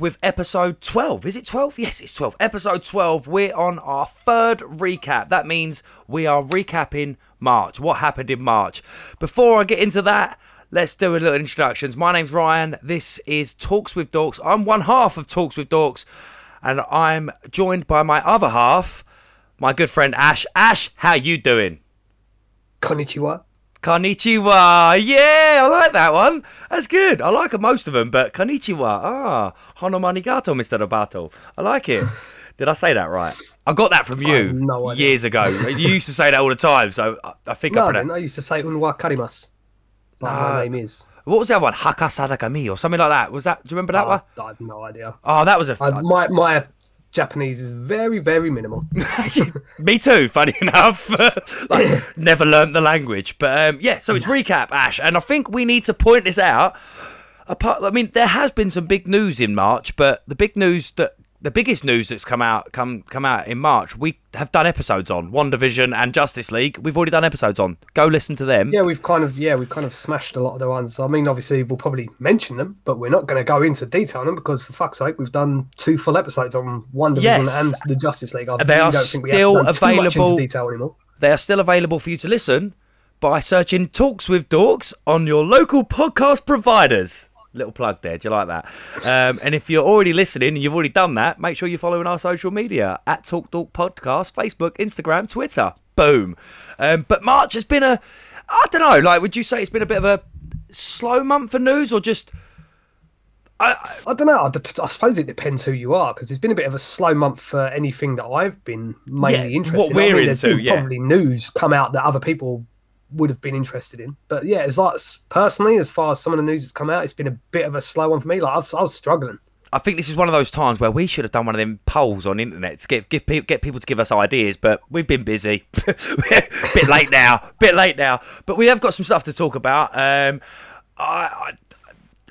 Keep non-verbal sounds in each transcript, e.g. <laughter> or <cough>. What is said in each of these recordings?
With episode 12. Is it 12? Yes, it's 12. Episode 12. We're on our third recap. That means we are recapping March. What happened in March? Before I get into that, let's do a little introductions. My name's Ryan. This is Talks with Dorks. I'm one half of Talks with Dorks, and I'm joined by my other half, my good friend Ash. Ash, how you doing? Konnichiwa. Konnichiwa. Yeah, I like that one. That's good. I like most of them, but konnichiwa. Ah, honomanigato, Mr. Robato. I like it. <laughs> Did I say that right? I got that from you no years ago. you used to say that all the time, so I, I think No, I pronounced. I used to say unwa karimasu. Like Ah. my name is. What was the other one? Haka Sadakami or something like that. Was that? Do you remember that one? I, I have no idea. Oh, that was a. I, my my Japanese is very very minimal. <laughs> Me too. Funny <laughs> enough, <laughs> like never learnt the language. But um, yeah, so it's recap, Ash, and I think we need to point this out. Apart, I mean, there has been some big news in March, but the big news that the biggest news that's come out come come out in March, we have done episodes on WandaVision and Justice League. We've already done episodes on. Go listen to them. yeah, we've kind of yeah we've kind of smashed a lot of the ones. I mean, obviously we'll probably mention them, but we're not going to go into detail on them because for fuck's sake, we've done two full episodes on WandaVision Yes. and the Justice League. I They are don't think we have still available- into detail anymore. They are still available for you to listen by searching Talks with Dorks on your local podcast providers. Little plug there. Do you like that? Um, and if you're already listening and you've already done that, make sure you're following our social media at Talk Dork Podcast, Facebook, Instagram, Twitter. Boom. Um, but March has been a, I don't know, like, would you say it's been a bit of a slow month for news or just. I, I don't know. I, I suppose it depends who you are because it's been a bit of a slow month for anything that I've been mainly Yeah, interested what in. we're I mean, into, yeah. probably news come out that other people would have been interested in. But yeah, it's like personally, as far as some of the news that's come out, it's been a bit of a slow one for me. Like I was, I was struggling. I think this is one of those times where we should have done one of them polls on internet to get give pe- get people to give us ideas, but we've been busy. <laughs> bit late now, bit late now, but we have got some stuff to talk about. Um, I,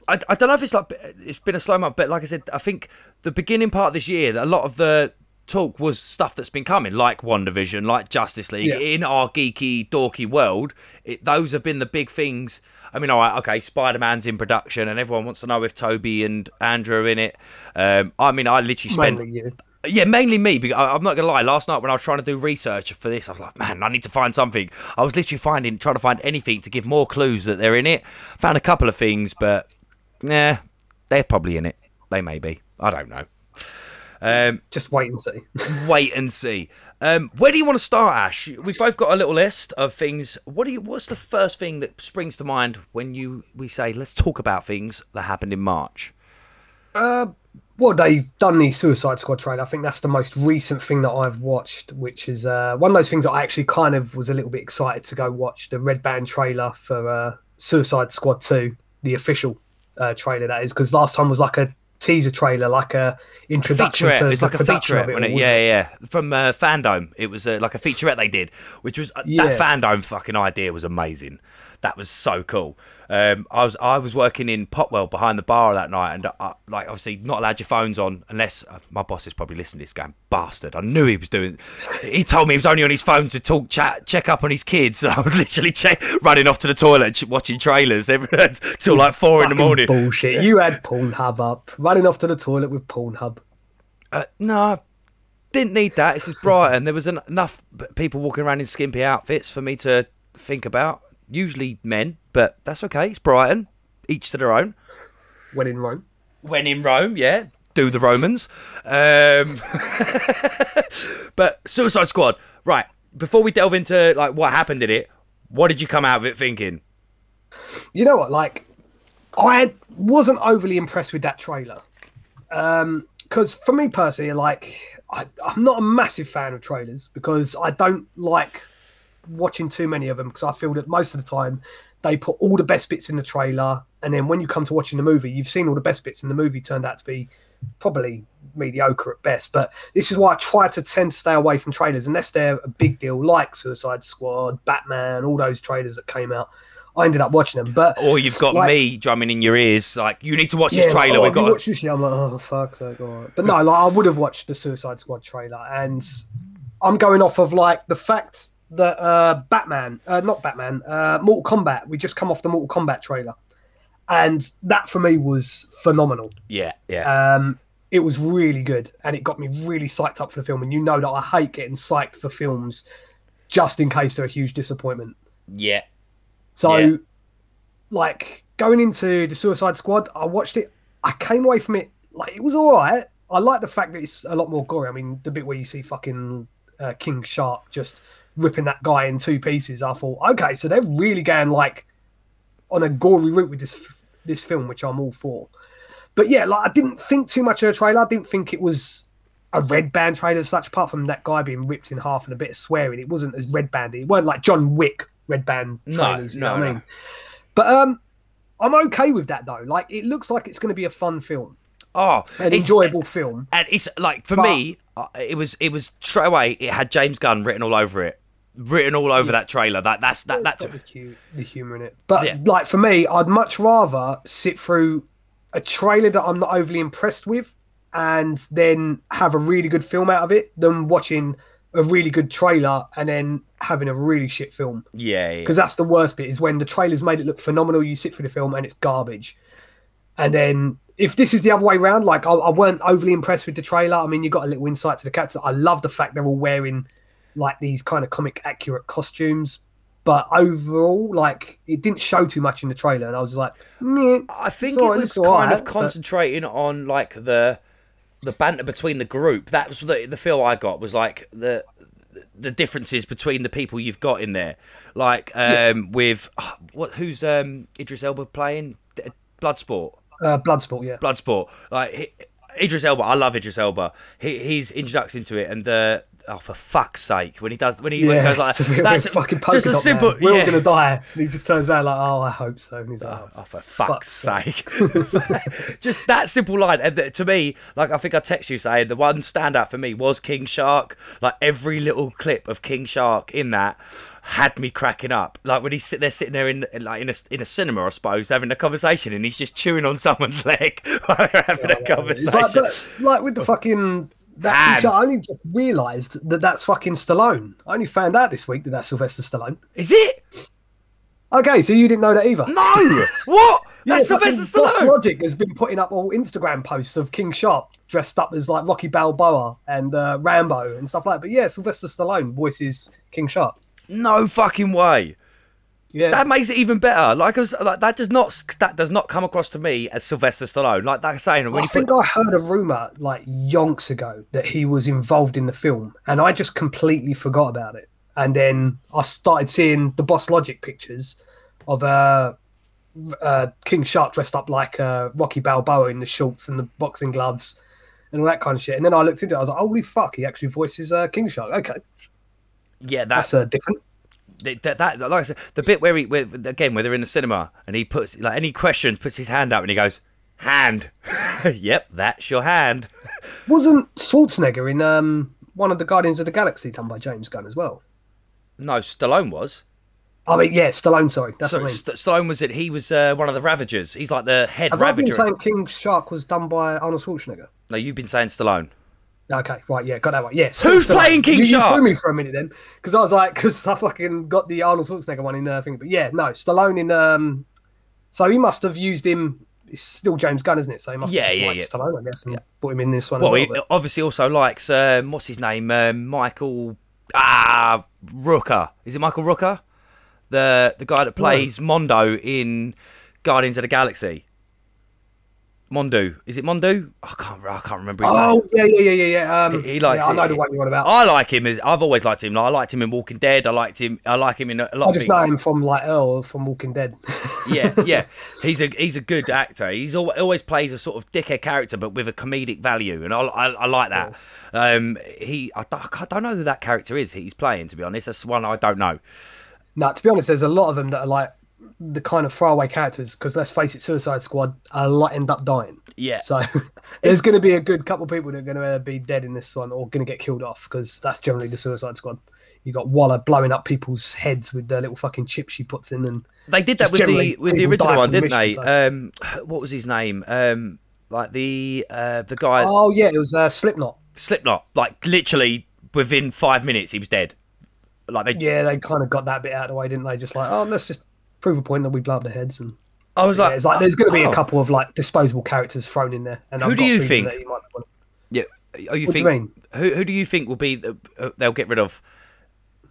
I, I don't know if it's like it's been a slow month, but like I said, I think the beginning part of this year, a lot of the talk was stuff that's been coming, like WandaVision, like Justice League, Yeah. in our geeky, dorky world. It, those have been the big things. I mean, all right, okay, Spider Man's in production, and everyone wants to know if Toby and Andrew are in it. Um, I mean, I literally spent Mainly yeah, mainly me. Because I- I'm not gonna lie. Last night when I was trying to do research for this, I was like, man, I need to find something. I was literally finding, trying to find anything to give more clues that they're in it. Found a couple of things, but yeah, they're probably in it. They may be. I don't know. Um, Just wait and see. <laughs> wait and see. Um, where do you want to start, Ash? We've both got a little list of things. What do you? What's the first thing that springs to mind when you we say let's talk about things that happened in March? well, they've done the Suicide Squad trailer. I think that's the most recent thing that I've watched, which is uh, one of those things that I actually kind of was a little bit excited to go watch the Red Band trailer for uh, Suicide Squad 2, the official uh, trailer that is, because last time was like a teaser trailer, like a introduction featurette. to It's like a featurette, it. it? Yeah, yeah. From uh, FanDome, it was uh, like a featurette they did, which was uh, Yeah. that FanDome fucking idea was amazing. That was so cool. Um, I was I was working in Potwell behind the bar that night, and uh, like obviously not allowed your phones on unless uh, my boss is probably listening to this going bastard. I knew he was doing. He told me he was only on his phone to talk, chat, check up on his kids. And <laughs> I was literally check, running off to the toilet, watching trailers every, <laughs> till like four in the morning. Bullshit. You had Pornhub up, running off to the toilet with Pornhub. Uh, no, didn't need that. This is Brighton. There was en- enough people walking around in skimpy outfits for me to think about. Usually men, but that's okay. It's Brighton. Each to their own. When in Rome. When in Rome, yeah, do the Romans. Um, <laughs> but Suicide Squad, right? Before we delve into like what happened in it, what did you come out of it thinking? you know what like i wasn't overly impressed with that trailer um because for me personally like I, i'm not a massive fan of trailers because i don't like watching too many of them because i feel that most of the time they put all the best bits in the trailer and then when you come to watching the movie you've seen all the best bits and the movie turned out to be probably mediocre at best but this is why i try to tend to stay away from trailers unless they're a big deal like suicide squad batman all those trailers that came out i ended up watching them but Or you've got Like- me drumming in your ears, like you need to watch this like, trailer. oh, We've got. watched this yet? I'm like, oh fuck's sake, all right. But no, like I would have watched the Suicide Squad trailer, and I'm going off of like the fact that uh, Batman, uh, not Batman, uh, Mortal Kombat. We just come off the Mortal Kombat trailer, and that for me was phenomenal. Yeah, yeah. Um, it was really good, and it got me really psyched up for the film. And you know that I hate getting psyched for films just in case they're a huge disappointment. yeah. So, Yeah. like going into the Suicide Squad, I watched it. I came away from it like it was all right. I like the fact that it's a lot more gory. I mean, the bit where you see fucking uh, King Shark just ripping that guy in two pieces. I thought, okay, so they're really going like on a gory route with this this film, which I'm all for. But yeah, like I didn't think too much of the trailer. I didn't think it was a red band trailer as such, apart from that guy being ripped in half and a bit of swearing. It wasn't as red bandy. It weren't like John Wick red band No, trailers. you know no, what I no. mean? But um, I'm okay with that though. Like it looks like it's going to be a fun film, Oh, an enjoyable film. And it's like for But- me, uh, it was it was straight away. It had James Gunn written all over it, written all over that trailer. That that's that that's the, hu- the humor in it. But Yeah. like for me, I'd much rather sit through a trailer that I'm not overly impressed with and then have a really good film out of it than watching a really good trailer and then having a really shit film. yeah, yeah. Because that's the worst bit is when the trailer's made it look phenomenal, you sit through the film and it's garbage. And then if this is the other way around, like I, I weren't overly impressed with the trailer. I mean, you got a little insight to the cats. I love the fact they're all wearing like these kind of comic accurate costumes. But overall, like it didn't show too much in the trailer, and I was just like, Meh. I think it was kind right, of but- concentrating on like the the banter between the group. That was the the feel I got was like the the differences between the people you've got in there. Like um with ah, <sighs> what who's um Idris Elba playing D- Bloodsport. uh, Bloodsport, yeah. Bloodsport. Like he, Idris Elba, I love Idris Elba. He, his introduction to it and the oh for fuck's sake when he does when he Yeah, goes <laughs> like that's a fucking just a simple man. We're yeah. all gonna die. And he just turns around like, "Oh, I hope so." And he's like, Oh, oh, oh for fuck's sake. <laughs> Just that simple line. And th- to me, like, I think I text you saying the one standout for me was King Shark. Like, every little clip of King Shark in that had me cracking up. Like, when he's sit there sitting there in like in a, in a cinema, I suppose, having a conversation and he's just chewing on <laughs> someone's leg while they're having a It's conversation. like, like with the fucking that I only just realised that that's fucking Stallone. I only found out this week that that's Sylvester Stallone. Is it? Okay, so you didn't know that either. No! <laughs> what? That's fucking Sylvester Boss Stallone. Logic has been putting up all Instagram posts of King Shark dressed up as like Rocky Balboa and uh, Rambo and stuff like that. But yeah, Sylvester Stallone voices King Shark. No fucking way. Yeah, That makes it even better. Like, I was, like that does not that does not come across to me as Sylvester Stallone. Like that saying when I think put I heard a rumor like yonks ago that he was involved in the film, and I just completely forgot about it. And then I started seeing the Boss Logic pictures of uh, uh, King Shark dressed up like uh, Rocky Balboa in the shorts and the boxing gloves and all that kind of shit. And then I looked into it, I was like, holy fuck, he actually voices uh, King Shark. Okay, yeah, that's that's uh, different. That, that, that like I said, the bit where he where, again where they're in the cinema and he puts like any questions, puts his hand up and he goes hand. <laughs> yep, that's your hand. <laughs> Wasn't Schwarzenegger in um, one of the Guardians of the Galaxy done by James Gunn as well? No, Stallone was. I mean, yeah, Stallone, sorry. That's So what I mean. St- Stallone was it? He was uh, one of the Ravagers. He's like the head I've I been saying King Shark was done by Arnold Schwarzenegger? no, you've been saying Stallone. Okay, right, yeah, got that one. Yes. Who's playing King you, Shark? You threw me for a minute then, because I was like, because I fucking got the Arnold Schwarzenegger one in the thing. But yeah, no, Stallone in. um So he must have used him. It's still James Gunn, isn't it? So he must Yeah, have yeah, yeah. Stallone, I guess, and put him in this one. Well, as he well, obviously also likes um, what's his name, um, Michael ah Rooker. Is it Michael Rooker? The the guy that plays Mondo in Guardians of the Galaxy. Mondu. Is it Mondu? I can't. I can't remember his name. Oh yeah, yeah, yeah, yeah, yeah. Um, He- he likes yeah, I it. know the one you're on about. I like him as I've always liked him. I liked him in Walking Dead. I liked him. I like him in a lot of. Things. I of just things. know him from like Earl from Walking Dead. yeah, <laughs> yeah. He's a he's a good actor. He's al- always plays a sort of dickhead character, but with a comedic value, and I, I, I like that. Um, he I, don't- I don't know who that character is he's playing. To be honest, that's one I don't know. no, to be honest, there's a lot of them that are like the kind of throwaway characters. Because let's face it, Suicide Squad a lot end up dying. Yeah, So <laughs> there's going to be a good couple of people that are going to be dead in this one or going to get killed off because that's generally the Suicide Squad. You got Waller blowing up people's heads with the little fucking chip she puts in, and they did that with the with the original one, the didn't they? mission, Um, what was his name? Um, like the uh, the guy oh yeah, it was uh, Slipknot. Slipknot. Like literally within five minutes, he was dead. Like they Yeah, they kind of got that bit out of the way, didn't they? Just like, oh, let's just prove a point that we blow up their heads, and I was Yeah, like, it's like there's going to be oh. a couple of like disposable characters thrown in there. And Who I've do you think? that he might want- Yeah. Oh, you What do you mean? who who do you think will be the uh, they'll get rid of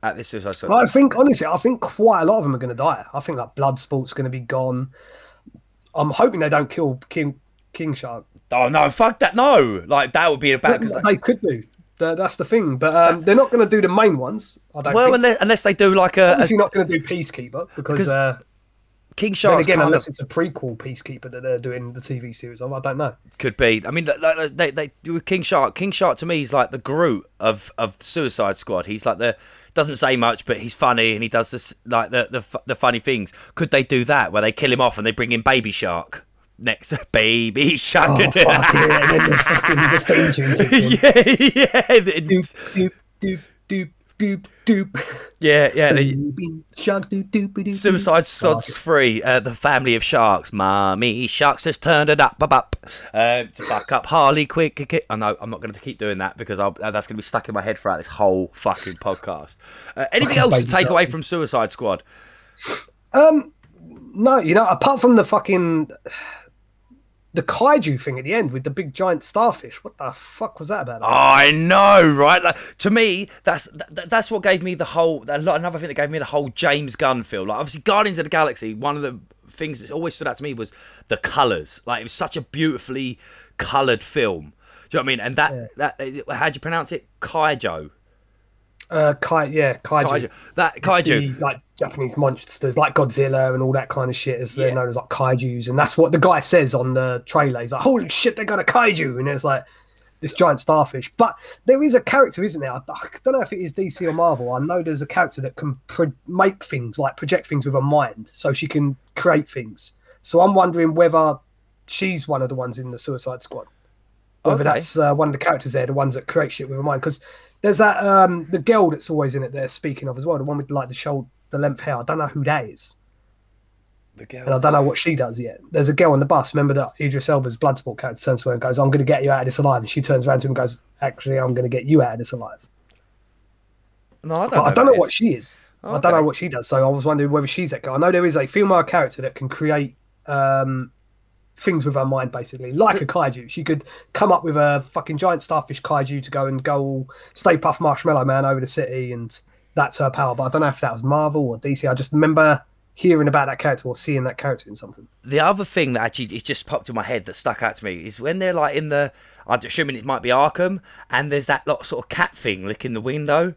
at this Suicide? Well, I think honestly, I think quite a lot of them are going to die. I think like Bloodsport's going to be gone. I'm hoping they don't kill King King Shark. Oh no, fuck that! No, like that would be a bad. like, they could do. Th- That's the thing, but um, they're not going to do the main ones. I don't well, think. unless, unless they do like a, a Obviously, not going to do Peacekeeper because, Because uh, King Shark. Again, unless of it's a prequel Peacekeeper that they're doing the TV series of, I don't know. could be. I mean, like, like, they they do with King Shark. King Shark to me is like the Groot of of Suicide Squad. He's like the doesn't say much, but he's funny and he does this like the the the funny things. Could they do that where they kill him off and they bring in Baby Shark? Next, baby <laughs> shark. Oh, fuck yeah, and then the fucking the theme tune kicks in. yeah, yeah, Doop, doop, doop, doop, doop, yeah, yeah. Baby shark, doop, doop, doop, doop. Suicide Squad's free. Uh, the family of sharks. Mommy sharks has turned it up, up, up. Uh, to back up Harley Quick. quick, quick. I know I'm not going to keep doing that because I'll, uh, that's going to be stuck in my head throughout this whole fucking podcast. Uh, anything else to take shark. away from Suicide Squad? Um, no, you know, apart from the fucking the kaiju thing at the end with the big giant starfish. What the fuck was that about? Oh, I know, right? Like to me, that's that, that's what gave me the whole. Another thing that gave me the whole James Gunn feel. Like obviously, Guardians of the Galaxy. One of the things that always stood out to me was the colors. Like it was such a beautifully colored film. Do you know what I mean? And that that how do you pronounce it? Kaijo. Uh, kai, yeah, kaiju. Kaiju. That kaiju. the, like Japanese monsters, like Godzilla and all that kind of shit, as Yeah. they're known as like kaiju's, and that's what the guy says on the trailer. He's like, "Holy shit, they got a kaiju!" And it's like this giant starfish. But there is a character, isn't there? I, I don't know if it is DC or Marvel. I know there's a character that can pro- make things, like project things with her mind, so she can create things. So I'm wondering whether she's one of the ones in the Suicide Squad. Whether Okay. that's uh, one of the characters there, the ones that create shit with her mind. Because there's that um the girl that's always in it They're speaking of as well, the one with like the shoulder the length hair. I don't know who that is. The girl. And I don't know what she does yet. There's a girl on the bus. Remember that Idris Elba's Bloodsport character turns to her and goes, I'm going to get you out of this alive. And she turns around to him and goes, Actually, I'm going to get you out of this alive. No, I don't But know. I don't know what is. she is. I don't know what she does. So I was wondering whether she's that girl. I know there is a female character that can create um, things with her mind, basically, like a kaiju. She could come up with a fucking giant starfish kaiju to go and go all Stay Puft Marshmallow Man over the city, and that's her power. But I don't know if that was Marvel or DC. I just remember hearing about that character or seeing that character in something. the other thing that actually it just popped in my head that stuck out to me is when they're like in the I'm assuming it might be Arkham and there's that lot sort of cat thing licking the window.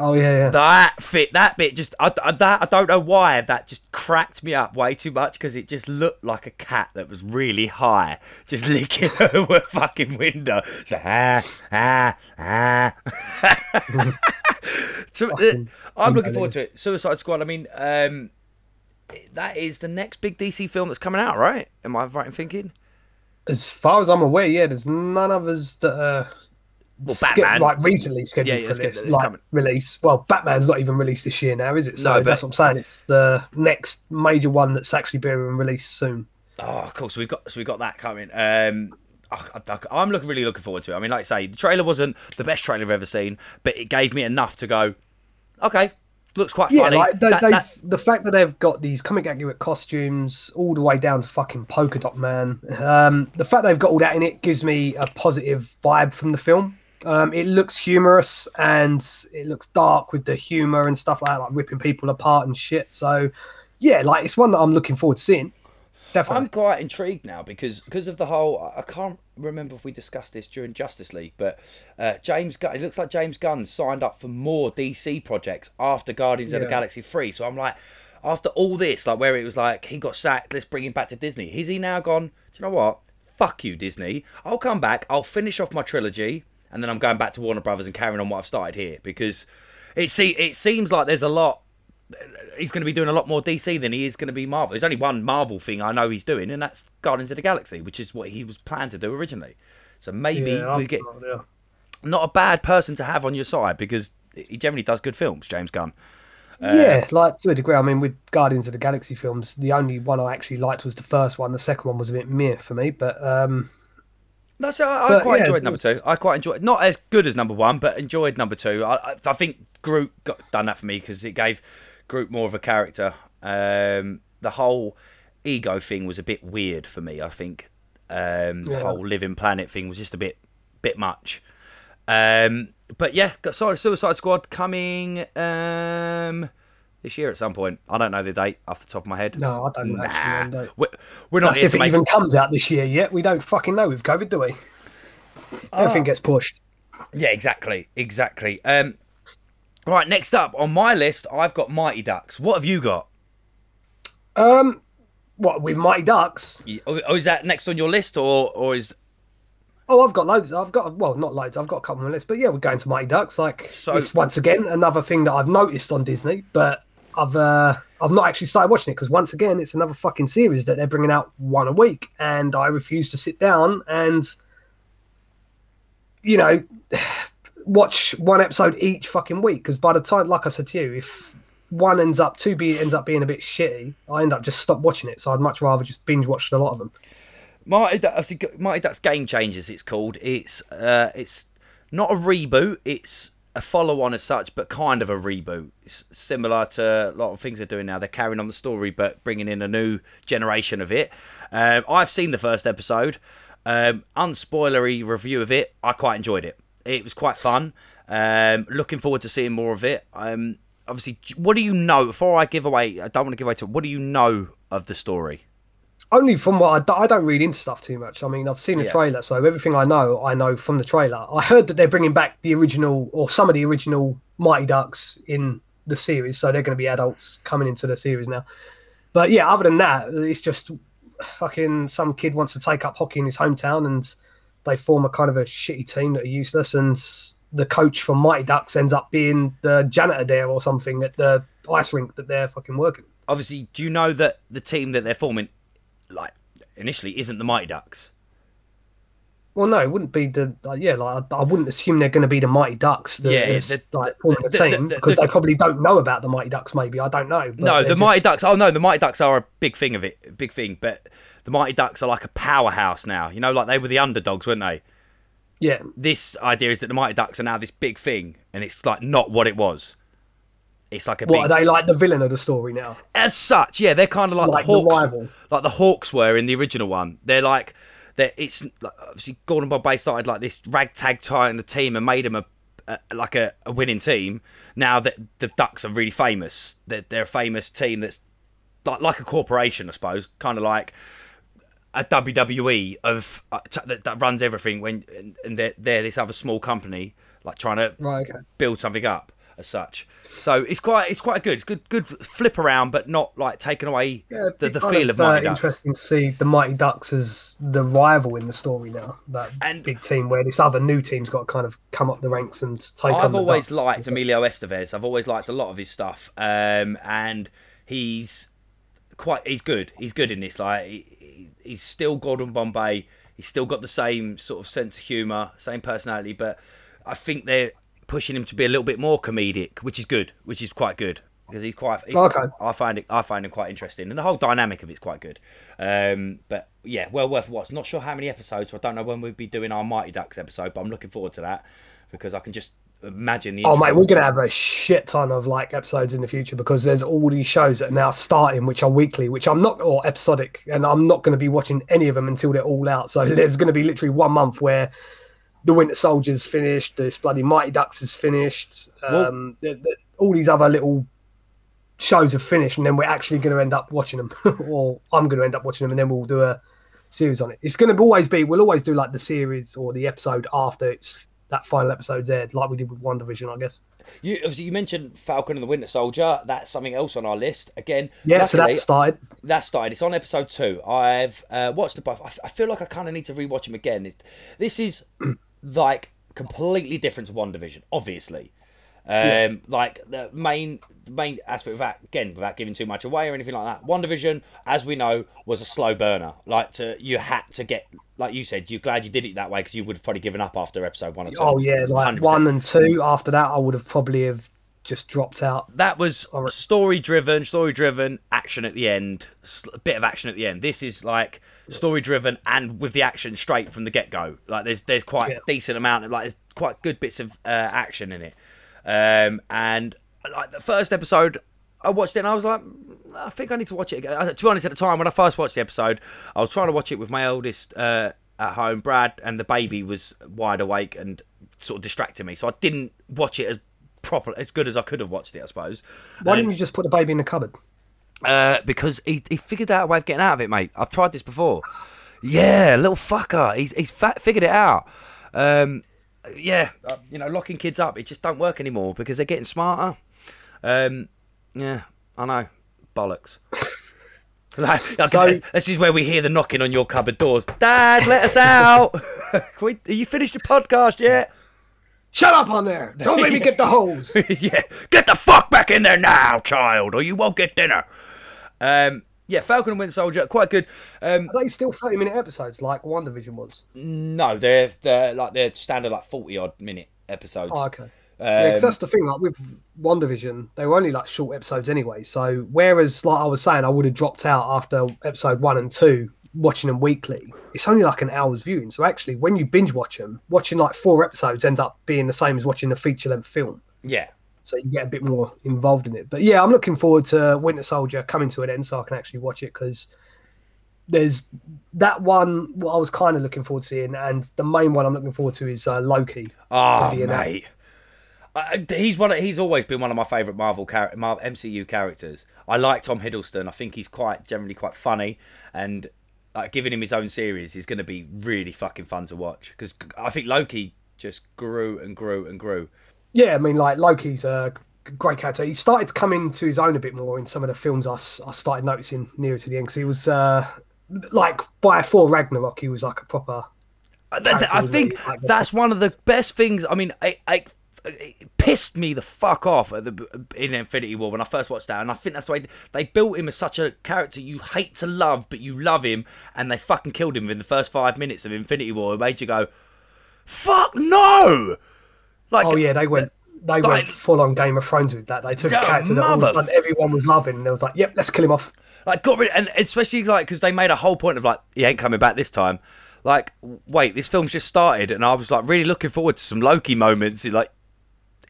Oh yeah, yeah. That fit that bit just I, I- that I don't know why that just cracked me up way too much because it just looked like a cat that was really high just <laughs> licking over a fucking window. It's like, ah ah ah. <laughs> so, uh, I'm looking forward to it. Suicide Squad. I mean, um, that is the next big DC film that's coming out, right? Am I right in thinking? As far as I'm aware, yeah, there's none others that are Well, Batman. like recently scheduled Yeah, yeah, for this like coming. release. Well, Batman's not even released this year now, is it? So No, that's what I'm saying. It's the next major one that's actually being released soon. Oh, cool. So we've got so we've got that coming. Um, I, I, am looking really looking forward to it. I mean, like I say, the trailer wasn't the best trailer I've ever seen, but it gave me enough to go, okay, looks quite Yeah, funny. like they, That- that- the fact that they've got these comic accurate costumes all the way down to fucking polka dot man. Um, the fact they've got all that in it gives me a positive vibe from the film. Um, it looks humorous and it looks dark with the humor and stuff like that, like ripping people apart and shit. So, yeah, like it's one that I'm looking forward to seeing. Definitely. I'm quite intrigued now because because of the whole. I- can't remember if we discussed this during Justice League, but uh, James Gunn. It looks like James Gunn signed up for more DC projects after Guardians of the Galaxy three. So I'm like, after all this, like where it was like he got sacked, let's bring him back to Disney. Is he now gone? Do you know what? Fuck you, Disney. I'll come back. I'll finish off my trilogy, and then I'm going back to Warner Brothers and carrying on what I've started here because it see it seems like there's a lot he's going to be doing a lot more DC than he is going to be Marvel. There's only one Marvel thing I know he's doing, and that's Guardians of the Galaxy, which is what he was planned to do originally. So maybe Yeah, we get no idea. not a bad person to have on your side because he generally does good films, James Gunn. Uh, yeah, like to a degree. I mean, with Guardians of the Galaxy films, the only one I actually liked was the first one. The second one was a bit meh for me, but um, No, so I, But, quite yeah, enjoyed number two. I quite enjoyed not as good as number one, but enjoyed number two. I, I, think Groot got done that for me because it gave Groot more of a character. Um, the whole ego thing was a bit weird for me. I think um, the whole living planet thing was just a bit bit much. Um, but yeah, got sorry, Suicide Squad coming um, this year at some point. I don't know the date off the top of my head. No, I don't Nah, actually we're, we're not That's if it make. even comes out this year yet. We don't fucking know with COVID, do we? Everything gets pushed. Yeah, exactly, exactly. Um, right, next up on my list, I've got Mighty Ducks. What have you got? Um, what with Mighty Ducks? Oh, oh, is that next on your list, or or is Oh, I've got loads. I've got well, not loads. I've got a couple on my list, but yeah, we're going to Mighty Ducks. Like, So- it's once again another thing that I've noticed on Disney, but I've uh, I've not actually started watching it because once again, it's another fucking series that they're bringing out one a week, and I refuse to sit down and you know <sighs> watch one episode each fucking week. Because by the time, like I said to you, if one ends up two be ends up being a bit shitty, I end up just stop watching it. So I'd much rather just binge watch a lot of them. Ducks? Mighty Ducks Game Changers. It's called. It's uh, it's not a reboot. It's a follow-on as such, but kind of a reboot. It's similar to a lot of things they're doing now. They're carrying on the story, but bringing in a new generation of it. Um, I've seen the first episode. Um, unspoilery review of it. I quite enjoyed it. It was quite fun. Um, looking forward to seeing more of it. Um, obviously, what do you know? Before I give away, I don't want to give away to. What do you know of the story? Only from what I don't read into stuff too much. I mean, I've seen the Yeah. trailer, so everything I know, I know from the trailer. I heard that they're bringing back the original or some of the original Mighty Ducks in the series, so they're going to be adults coming into the series now. But yeah, other than that, it's just fucking some kid wants to take up hockey in his hometown, and they form a kind of a shitty team that are useless, and the coach from Mighty Ducks ends up being the janitor there or something at the ice rink that they're fucking working. obviously, do you know that the team that they're forming, like initially, isn't the Mighty Ducks? Well, no, it wouldn't be the like, yeah. Like I, I wouldn't assume they're going to be the Mighty Ducks that Yeah, is, the- like the- forming the- team the- because the- they probably don't know about the Mighty Ducks. Maybe I don't know. but no, the Mighty Ducks. Oh no, the Mighty Ducks are a big thing of it, big thing. But the Mighty Ducks are like a powerhouse now. You know, like they were the underdogs, weren't they? Yeah, This idea is that the Mighty Ducks are now this big thing, and it's like not what it was. It's like a what big. are they like the villain of the story now? As such, yeah, they're kind of like, Like the the Hawks, rival. like the Hawks were in the original one. They're like, they're, it's like, obviously Gordon Bombay started like this ragtag tie in the team and made them a, a like a, a winning team. Now that the Ducks are really famous, they're, they're a famous team that's like like a corporation, I suppose, kind of like a WWE of uh, t- that, that runs everything. When and, and they're, they're this other small company like trying to Right. Okay. build something up as such. So it's quite it's quite good. It's good good flip around, but not like taking away Yeah, the, the feel of, uh, Mighty Ducks. interesting to see the Mighty Ducks as the rival in the story now. That And- big team where this other new team's got to kind of come up the ranks and take I've always liked Emilio Estevez. I've always liked a lot of his stuff, um, and he's quite he's good. He's good in this. Like he, he- he's still Gordon Bombay. He's still got the same sort of sense of humour, same personality, but I think they're pushing him to be a little bit more comedic, which is good, which is quite good because he's quite. He's, Okay. I find it. I find him quite interesting, and the whole dynamic of it's quite good. Um, but yeah, well worth a watch. Not sure how many episodes. So I don't know when we'll be doing our Mighty Ducks episode, but I'm looking forward to that because I can just imagine the. Oh mate, we're gonna have a shit ton of like episodes in the future because there's all these shows that are now starting, which are weekly, which I'm not or episodic, and I'm not going to be watching any of them until they're all out. So <laughs> there's going to be literally one month where the Winter Soldier's finished, this bloody Mighty Ducks is finished, um, the, the, all these other little shows are finished, and then we're actually going to end up watching them, <laughs> or I'm going to end up watching them, and then we'll do a series on it. It's going to always be we'll always do like the series or the episode after it's that final episode's aired, like we did with WandaVision, I guess. You obviously you mentioned Falcon and the Winter Soldier. That's something else on our list. Again, Yeah, so that started. that started. It's on episode two. I've uh, watched the both. I, I feel like I kind of need to rewatch them again. This is like completely different to WandaVision, obviously. Um, like the main the main aspect of that again, without giving too much away or anything like that. WandaVision, as we know, was a slow burner. Like to you had to get, like you said, you're glad you did it that way because you would have probably given up after episode one or two. Oh yeah, like 100%. one and two. After that, I would have probably have just dropped out. that was story driven, story driven, action at the end, a bit of action at the end. This is like story driven and with the action straight from the get go. Like there's there's quite Yeah. a decent amount of like there's quite good bits of uh, action in it. Um, and like the first episode, I watched it and I was like, I think I need to watch it again. To be honest, at the time when I first watched the episode, I was trying to watch it with my eldest uh, at home, Brad, and the baby was wide awake and sort of distracting me. So I didn't watch it as proper, as good as I could have watched it, I suppose. Why And- didn't you just put the baby in the cupboard? uh, because he, he figured out a way of getting out of it, mate. I've tried this before. Yeah, little fucker. He's he's fat, figured it out. Um, yeah, uh, you know, locking kids up, it just don't work anymore because they're getting smarter. Um, yeah, I know, bollocks. <laughs> Like, So- this is where we hear the knocking on your cupboard doors. Dad, let us out. <laughs> Can we, are you finished your podcast yet? Shut up on there! Don't make me get the hose. <laughs> yeah, get the fuck back in there now, child, or you won't get dinner. Um, yeah, Falcon and Winter Soldier, quite good. Um, Are they still thirty minute episodes like WandaVision was? no, they're they're like they're standard like forty odd minute episodes. Oh, okay. yeah, 'cause Um, that's the thing. Like with WandaVision, they were only like short episodes anyway. So whereas, like I was saying, I would have dropped out after episode one and two, watching them weekly. It's only like an hour's viewing. So actually, when you binge watch them, watching like four episodes ends up being the same as watching a feature length film. yeah, So you get a bit more involved in it. But yeah, I'm looking forward to Winter Soldier coming to an end, so I can actually watch it because there's that one. What I was kind of looking forward to seeing, and the main one I'm looking forward to is uh, Loki. Oh, mate. Uh, he's one. Of, he's always been one of my favourite Marvel, char- Marvel MCU characters. I like Tom Hiddleston. I think he's quite generally quite funny, and like giving him his own series is going to be really fucking fun to watch. Because I think Loki just grew and grew and grew. Yeah, I mean, like Loki's a great character. He started to come into his own a bit more in some of the films i started noticing nearer to the end. Because he was uh, like by for Ragnarok, he was like a proper. Uh, th- th- I think like. that's one of the best things. I mean, I, I, it pissed me the fuck off at the in Infinity War when I first watched that, and I think that's why they built him as such a character you hate to love, but you love him, and they fucking killed him in the first five minutes of Infinity War. It made you go, "Fuck no!" Like, Oh yeah, they went. They Like- went full on Game of Thrones with that. They took a character that all of a sudden everyone was loving, and they was like, "Yep, let's kill him off." like got rid, and especially like because they made a whole point of like he ain't coming back this time. Like, wait, this film's just started, and I was like really looking forward to some Loki moments. Like,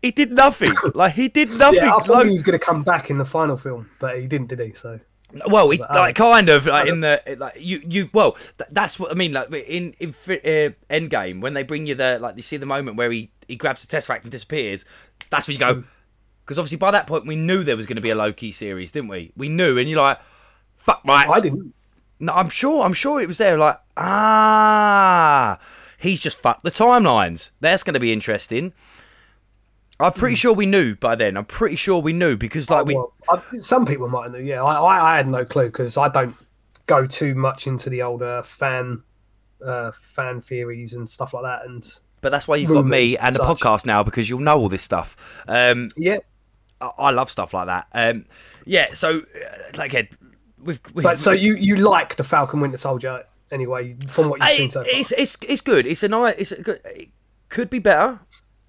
he did nothing. <laughs> like, he did nothing. Yeah, I thought Loki- he was going to come back in the final film, but he didn't, did he? So Well, it, um, like kind of like in the like you you well th- that's what I mean like in in uh, Endgame when they bring you the like you see the moment where he he grabs the tesseract and disappears. That's when you Mm. go because obviously by that point we knew there was going to be a Loki series, didn't we? We knew, and you're like, fuck right. I didn't. No, I'm sure. I'm sure it was there. Like, ah, he's just fucked the timelines. That's going to be interesting. I'm pretty sure we knew by then. I'm pretty sure we knew because like we. Hmm. Well, I, some people might know. Yeah, I, I, had no clue because I don't go too much into the older fan uh, fan theories and stuff like that. And But that's why you've got me and the podcast now because you'll know all this stuff. Um, yeah, I, I love stuff like that. Um, yeah. So, uh, like, again, we've, we've but so you you like the Falcon Winter Soldier anyway from what you've I- seen so far? it's it's it's good. It's a nice. It's a good, it could be better.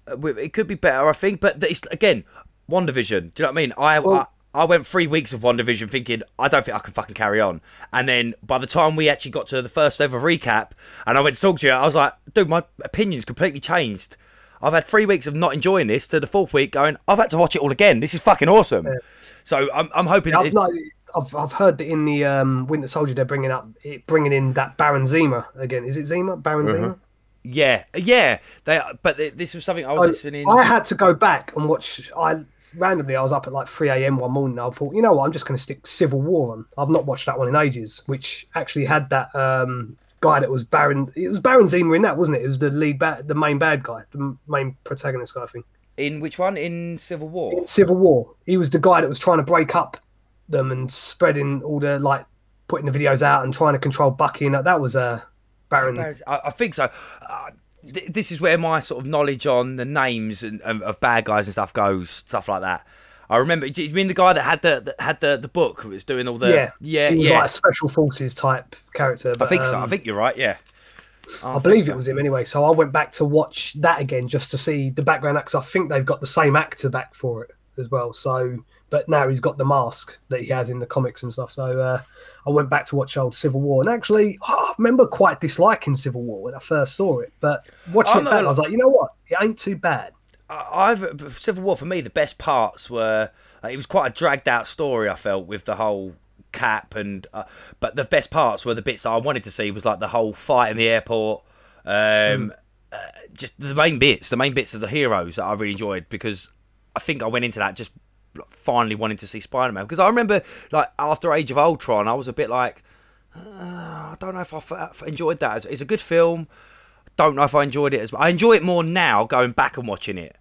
It could be better, I think. But it's again, WandaVision. Do you know what I mean? I, Well- I I went three weeks of WandaVision thinking I don't think I can fucking carry on. And then by the time we actually got to the first ever recap, and I went to talk to you, I was like, dude, my opinion's completely changed. I've had three weeks of not enjoying this to the fourth week going, I've had to watch it all again. This is fucking awesome. So I'm, I'm hoping. I've, it- I've, I've heard that in the um, Winter Soldier they're bringing up it, bringing in that Baron Zima again. Is it Zima? Baron Uh-huh. Zima? Yeah, yeah. They, but this was something I was listening. I had to go back and watch. I randomly I was up at like three a.m. one morning. I thought, you know what, I'm just going to stick Civil War on. I've not watched that one in ages, which actually had that um, guy that was Baron. It was Baron Zima in that, wasn't it? It was the lead, bad, the main bad guy, the m- main protagonist guy. I think in which one? In Civil War. Civil War. He was the guy that was trying to break up them and spreading all the like putting the videos out and trying to control Bucky. And that, that was uh, Baron. I, I think so. Uh, th- this is where my sort of knowledge on the names and, of, of bad guys and stuff goes, stuff like that. I remember. Do you mean the guy that had the that had the, the book was doing all the? yeah, yeah, He was yeah. like a special forces type character. I think so. I um, think you're right. Yeah. I believe it was him anyway. So I went back to watch that again just to see the background because I think they've got the same actor back for it as well. So, but now he's got the mask that he has in the comics and stuff. So uh, I went back to watch old Civil War, and actually, oh, I remember quite disliking Civil War when I first saw it. But watching Oh, it back, I was like, you know what, it ain't too bad. I've Civil War for me. The best parts were it was quite a dragged out story. I felt with the whole cap and uh, but the best parts were the bits that I wanted to see was like the whole fight in the airport. Um, uh, just the main bits, the main bits of the heroes that I really enjoyed because I think I went into that just finally wanting to see Spider Man because I remember like after Age of Ultron, I was a bit like, uh, I don't know if I f- enjoyed that. It's- It's a good film. Don't know if I enjoyed it as I enjoy it more now going back and watching it.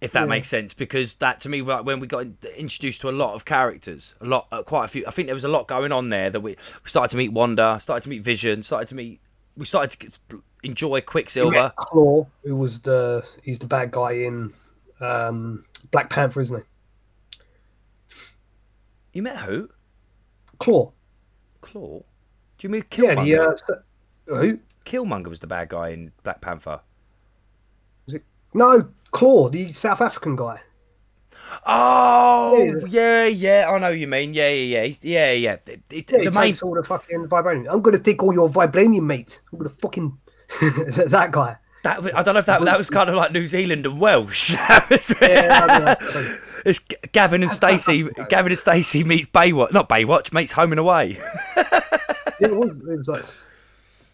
If that Yeah. makes sense, because that to me, like, when we got introduced to a lot of characters, a lot, uh, quite a few. I think there was a lot going on there that we, we started to meet Wanda, started to meet Vision, started to meet. We started to get, enjoy Quicksilver. Klaue, who was the he's the bad guy in um, Black Panther, isn't he? You met who? Klaue. Klaue. Do you mean Yeah, Killmonger? the uh, who Killmonger was the bad guy in Black Panther. was it? No, Klaue, the South African guy. Oh, yeah, yeah, I know what you mean. Yeah, yeah, yeah, yeah, yeah. It- it- Yeah, he the main, takes all the fucking vibranium. I'm gonna take all your vibranium, mate. I'm gonna fucking <laughs> that guy. That, was- I don't know if that that was kind of like New Zealand and Welsh. <laughs> Yeah, I don't know. it's Gavin and Stacey. Gavin and Stacey meets Baywatch, not Baywatch, meets Home and Away. <laughs> It was. It was like,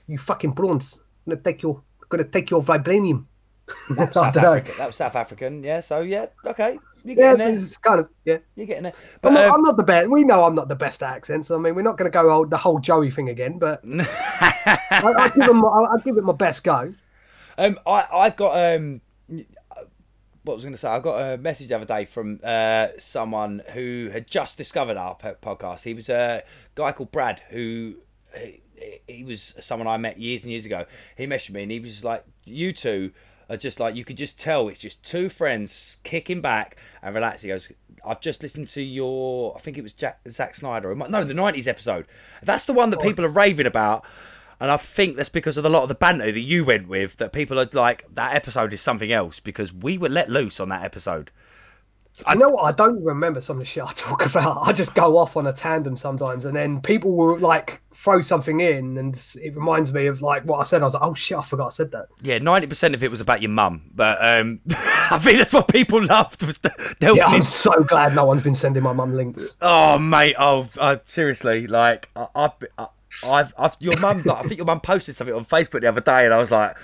you fucking prawns. I'm gonna take your, gonna take your vibranium. <laughs> I South. African. That was South African. Yeah. So yeah, okay, you're Yeah, getting there. it's kind of yeah. You're getting there. But I'm not, um, I'm not the best. We know I'm not the best at accents. I mean, we're not going to go old, the whole Joey thing again, but I, I'll, give him, I'll, I'll give it my best go. Um, I I've got um, what was I going to say? I got a message the other day from uh someone who had just discovered our podcast. He was a guy called Brad who. He, he was someone I met years and years ago. He messaged me and he was like, "You two are just like you could just tell it's just two friends kicking back and relaxing." He goes, "I've just listened to your, I think it was Jack, Zack Snyder, no, the '90s episode. That's the one that people are raving about." And I think that's because of a lot of the banter that you went with, that people are like, that episode is something else because we were let loose on that episode. You know what? I don't remember some of the shit I talk <laughs> about. I just go off on a tandem sometimes, and then people will like throw something in, and it reminds me of like what I said. I was like, "Oh shit, I forgot I said that." Yeah, 90% of it was about your mum, but um, <laughs> I think that's what people <laughs> loved was the- Yeah, I'm in- so glad no one's been sending my mum links. Oh, mate, oh, uh, seriously, like, I, I, I- I've, I've, your like, I think your mum posted something on Facebook the other day, and I was like,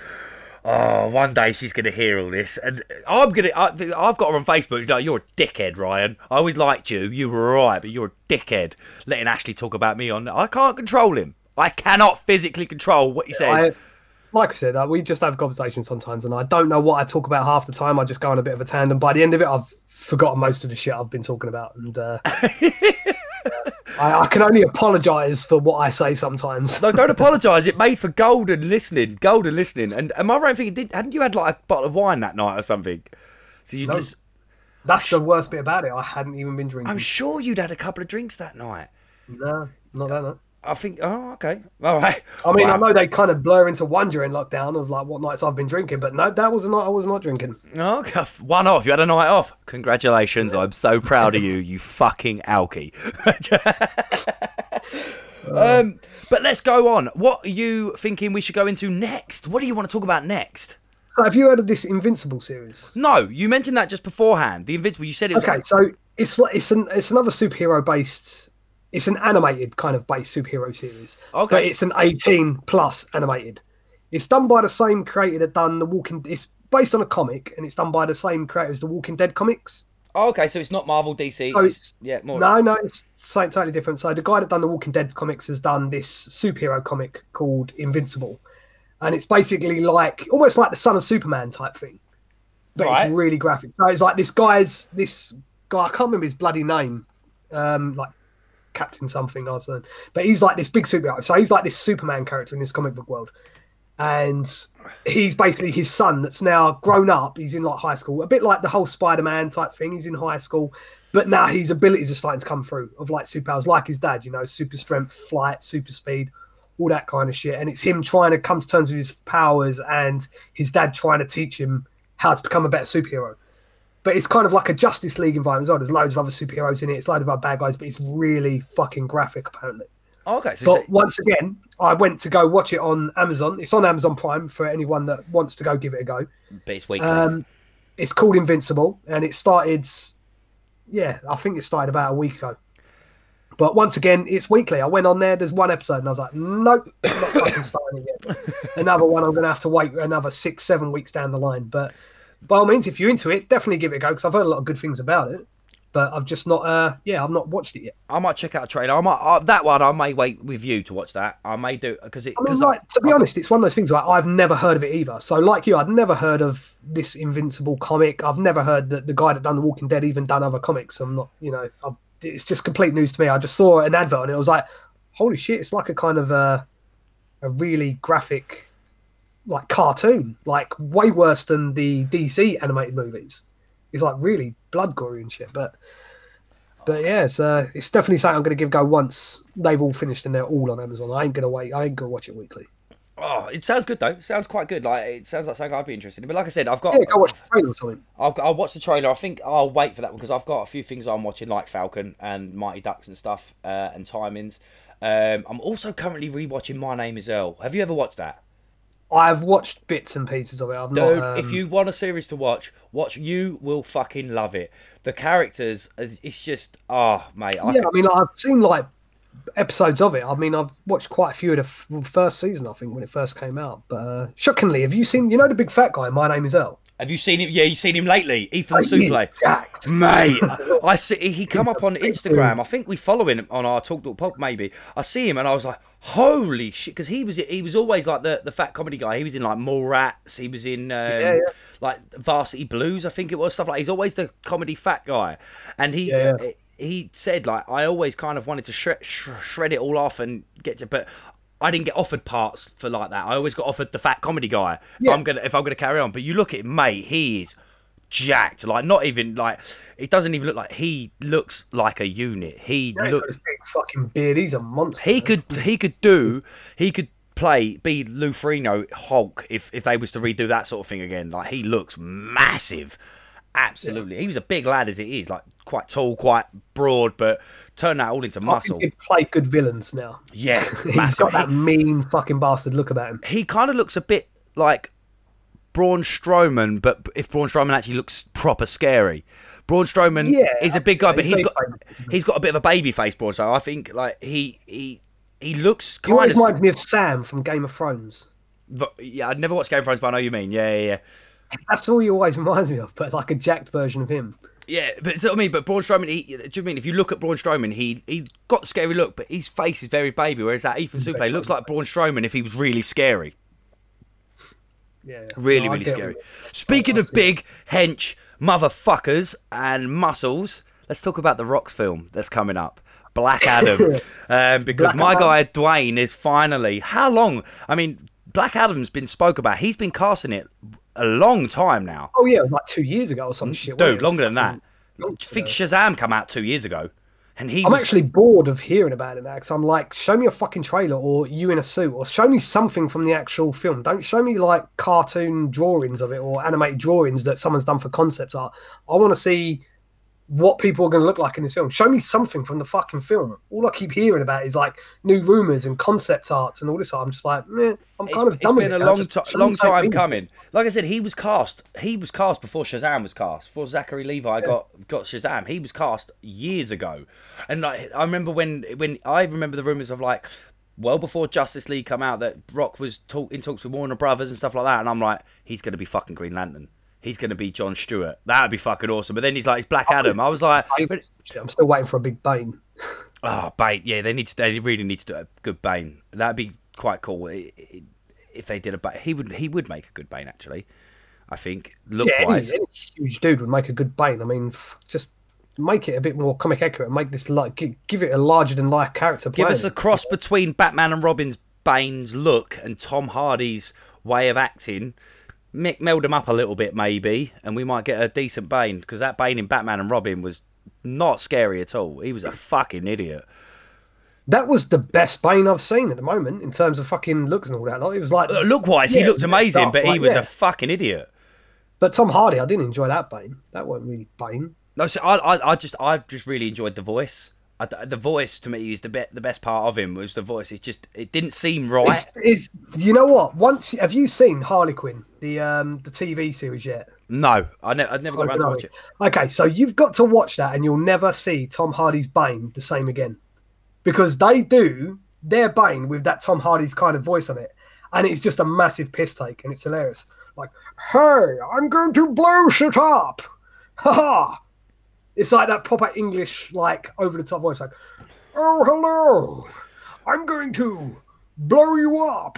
oh, one day she's gonna hear all this, and I'm gonna, I, I've got her on Facebook. She's like, you're a dickhead, Ryan. I always liked you. You were right, but you're a dickhead. Letting Ashley talk about me on, I can't control him. I cannot physically control what he says. I, like I said, uh, we just have conversations sometimes, and I don't know what I talk about half the time. I just go on a bit of a tandem. By the end of it, I've forgotten most of the shit I've been talking about, and uh, I, I can only apologise for what I say sometimes. No, don't <laughs> apologise. It made for golden listening, golden listening. And am I right in thinking, did, hadn't you had like a bottle of wine that night or something? So you No. just, That's the worst bit about it. I hadn't even been drinking. I'm sure you'd had a couple of drinks that night. No, not that. No. I think. Oh, okay. All right. I mean, Wow. I know they kind of blur into one during lockdown of like what nights I've been drinking, but no, that was not. I was not drinking. Oh, okay. One off. You had a night off. Congratulations. I'm so proud of you. You fucking alky. <laughs> um, but let's go on. What are you thinking we should go into next? What do you want to talk about next? So, have you heard of this Invincible series? No, you mentioned that just beforehand. The Invincible. You said it was. Okay, so it's like it's an it's another superhero based. It's an animated kind of based superhero series. Okay. but it's an 18 plus animated. It's done by the same creator that done the Walking. It's based on a comic, and it's done by the same creator as the Walking Dead comics. Oh, okay, so it's not Marvel, DC. So it's, it's yeah, more. No, no, it's something totally different. So the guy that done the Walking Dead comics has done this superhero comic called Invincible, and it's basically like almost like the Son of Superman type thing, but Right. it's really graphic. So it's like this guy's this guy. I can't remember his bloody name, um, like Captain something or something. But he's like this big superhero. So he's like this Superman character in this comic book world, and he's basically his son that's now grown up. He's in like high school, a bit like the whole Spider-Man type thing. He's in high school, but now his abilities are starting to come through of like superpowers, like his dad. You know, super strength, flight, super speed, all that kind of shit. And it's him trying to come to terms with his powers, and his dad trying to teach him how to become a better superhero. But it's kind of like a Justice League environment as well. There's loads of other superheroes in it. It's loads of other bad guys, but it's really fucking graphic apparently. Oh, okay, so But once again, I went to go watch it on Amazon. It's on Amazon Prime for anyone that wants to go give it a go. but it's weekly. Um, it's called Invincible, and it started yeah, I think it started about a week ago. But once again, it's weekly. I went on there. There's one episode, and I was like, nope, not fucking <laughs> starting it yet. Another one, I'm going to have to wait another six, seven weeks down the line. But by all means, if you're into it, definitely give it a go because I've heard a lot of good things about it. But I've just not, uh, yeah, I've not watched it yet. I might check out a trailer. I might uh, that one. I may wait with you to watch that. I may do because it. I mean, like, to be honest, it's one of those things where I've never heard of it either. So, like you, I'd never heard of this Invincible comic. I've never heard that the guy that done The Walking Dead even done other comics. I'm not, you know, I've, it's just complete news to me. I just saw an advert and it was like, holy shit! It's like a kind of a, a really graphic, like cartoon, like way worse than the DC animated movies. It's like really blood gory and shit, but. But yeah, it's, uh, it's definitely something I'm going to give go once they've all finished and they're all on Amazon. I ain't going to wait. I ain't going to watch it weekly. Oh, it sounds good though. It sounds quite good. Like it sounds like something I'd be interested in. But like I said, I've got. Yeah, go watch the trailer or something. I'll, I'll watch the trailer. I think I'll wait for that because I've got a few things I'm watching, like Falcon and Mighty Ducks and stuff, uh, and Timings. Um, I'm also currently rewatching My Name Is Earl. Have you ever watched that? I've watched bits and pieces of it. I've Dude, not. Um, if you want a series to watch, watch. You will fucking love it. The characters, it's just, oh mate. I yeah, could- I mean, I've seen like episodes of it. I mean, I've watched quite a few of the f- first season. I think when it first came out. But uh, shockingly, have you seen? You know the big fat guy. My name is Earl. have you seen him? Yeah, you've seen him lately. Ethan Like, he is Suplee. Mate, I see he come up on Instagram. I think we follow him on our Talk Talk Pop. Maybe I see him and I was like, "Holy shit!" Because he was he was always like the, the fat comedy guy. He was in like Mallrats He was in um, Yeah, yeah. like Varsity Blues. I think it was stuff like. He's always the comedy fat guy, and he Yeah, yeah. he said like I always kind of wanted to shred shred it all off and get to, but. I didn't get offered parts for like that. I always got offered the fat comedy guy. If. I'm gonna if I'm gonna carry on. But you look at him, mate. He is jacked. Like not even like it doesn't even look like he looks like a unit. He Yeah, looks big fucking beard. He's a monster. he could he could do he could play be Lou Ferrigno Hulk if if they was to redo that sort of thing again. Like he looks massive. Absolutely. He was a big lad as it is, like quite tall, quite broad, but turn that all into I muscle. he'd play good villains now. Yeah, <laughs> He's got that mean fucking bastard look about him. he kind of looks a bit like Braun Strowman, but if Braun Strowman actually looks proper scary. Braun Strowman Yeah, is a big guy, but he's he's got famous, he? he's got a bit of a baby face, Braun. So I think like he he he looks He always kind of. reminds me of Sam from Game of Thrones. Yeah, I'd never watched Game of Thrones, but I know you mean. Yeah, yeah, yeah. <laughs> That's all he always reminds me of, but like a jacked version of him. Yeah, but so I mean, but Braun Strowman, he, do you mean if you look at Braun Strowman, he he got scary look, but his face is very baby, whereas that Ethan Suplee looks like Braun Strowman if he was really scary. Yeah, Really, No, really scary. it. Speaking of big hench motherfuckers and muscles, let's talk about the Rocks film that's coming up. Black Adam, <laughs> um, because Black my guy Dwayne is finally. How long? I mean, Black Adam's been spoke about. He's been casting it a long time now, Oh yeah, it was like two years ago or some shit. dude. Longer than that. I think. Shazam come out two years ago, and he. I'm was, actually bored of hearing about it now because I'm like, show me a fucking trailer or you in a suit or show me something from the actual film. Don't show me like cartoon drawings of it or animated drawings that someone's done for concept art. I want to see what people are going to look like in this film. Show me something from the fucking film. All I keep hearing about is like new rumors and concept arts and all this. I'm just like, meh, I'm It's, kind of it's done with been a long, ti- long time meaningful. coming. Like I said, he was cast. He was cast before Shazam was cast. Before Zachary Levi got got Shazam, he was cast years ago. And like, I remember when when I remember the rumors of like well before Justice League come out that Rock was talk, in talks with Warner Brothers and stuff like that. And I'm like, he's gonna be fucking Green Lantern. He's gonna be John Stewart. That'd be fucking awesome. But then he's like, it's Black Adam. I was like, I'm still waiting for a big Bane. Oh, Bane. Yeah, they need to. They really need to do a good Bane. That'd be quite cool if they did a Bane. He would. He would make a good Bane actually. I think look Yeah, any, wise. any huge dude would make a good Bane. I mean, f- just make it a bit more comic accurate. and Make this like gi- give it a larger than life character. Give playing us a cross between Batman and Robin's Bane's look and Tom Hardy's way of acting. Mick meld them up a little bit maybe, and we might get a decent Bane because that Bane in Batman and Robin was not scary at all. He was a fucking idiot. That was the best Bane I've seen at the moment in terms of fucking looks and all that. Like, it was like, Uh, Look wise, he looked amazing, stuff, but he like, was yeah. a fucking idiot. but Tom Hardy, I didn't enjoy that Bane. That wasn't really Bane. No, so I, I, I just, I've just really enjoyed the voice. I the voice to me is the be- the best part of him was the voice. It just it didn't seem right. It's, it's you know what? Once have you seen Harley Quinn, the um the TV series yet? no, I ne- I'd never got around to watch it. Okay, so you've got to watch that, and you'll never see Tom Hardy's Bane the same again, because they do their Bane with that Tom Hardy's kind of voice on it, and it's just a massive piss take, and it's hilarious. Like, hey, I'm going to blow shit up, <laughs> ha ha. It's like that proper English, like over the top voice, like, oh hello, I'm going to blow you up.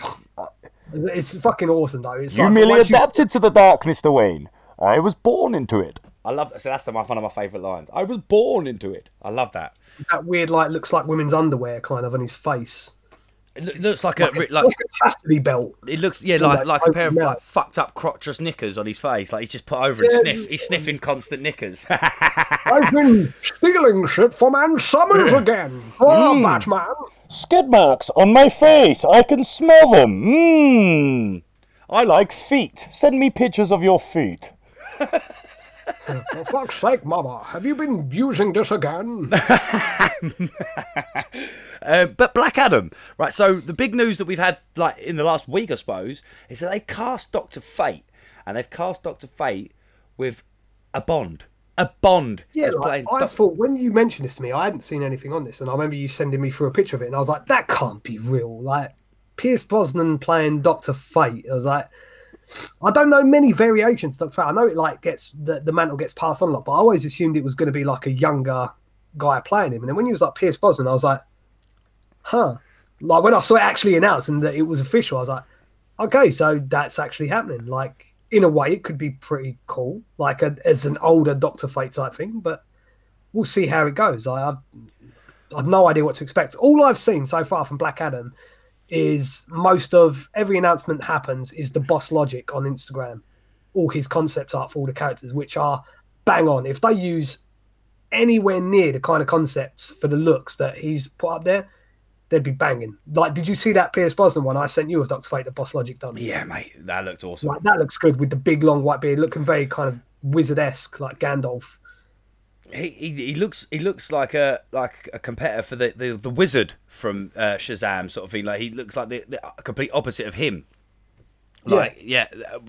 It's fucking awesome though. It's You like, merely once you- adapted to the darkness, Dwayne. I was born into it. I love that. So that's my one of my favourite lines. I was born into it. I love that. that weird like looks like women's underwear kind of on his face. It looks like a Like, like a chastity belt. it looks yeah like that like a pair of like fucked up crotchless knickers on his face. Like he's just put over and Yeah. sniff. He's sniffing constant knickers. <laughs> I've been stealing shit from Ann Summers mm. again. Oh, mm. Batman. Skid marks on my face. I can smell them. Mmm. I like feet. Send me pictures of your feet. <laughs> For fuck's sake, Mama, have you been using this again? <laughs> Uh, but Black Adam, right? So the big news that we've had, like in the last week, I suppose, is that they cast Doctor Fate, and they've cast Doctor Fate with a Bond, a Bond. Yeah, who's like, playing I thought when you mentioned this to me, I hadn't seen anything on this, and I remember you sending me through a picture of it, and I was like, that can't be real. Like Pierce Brosnan playing Doctor Fate. I was like, I don't know many variations Doctor Fate. I know it like gets the, the mantle gets passed on a lot, but I always assumed it was going to be like a younger guy playing him. And then when he was like Pierce Brosnan, I was like, huh. Like when I saw it actually announced and that it was official, I was like, okay, so that's actually happening. Like in a way, it could be pretty cool, like a, as an older Doctor Fate type thing. But we'll see how it goes. I, I've I've no idea what to expect. All I've seen so far from Black Adam is most of every announcement happens is the BossLogic on Instagram, all his concept art for all the characters, which are bang on. If they use anywhere near the kind of concepts for the looks that he's put up there, they'd be banging. Like, did you see that Pierce Brosnan one I sent you of Doctor Fate, the BossLogic done? Yeah, mate, that looked awesome. Like that looks good with the big long white beard, looking very kind of wizard esque, like Gandalf. He, he he looks he looks like a like a competitor for the, the, the wizard from uh, Shazam sort of thing. Like he looks like the, the complete opposite of him. Like yeah, uh,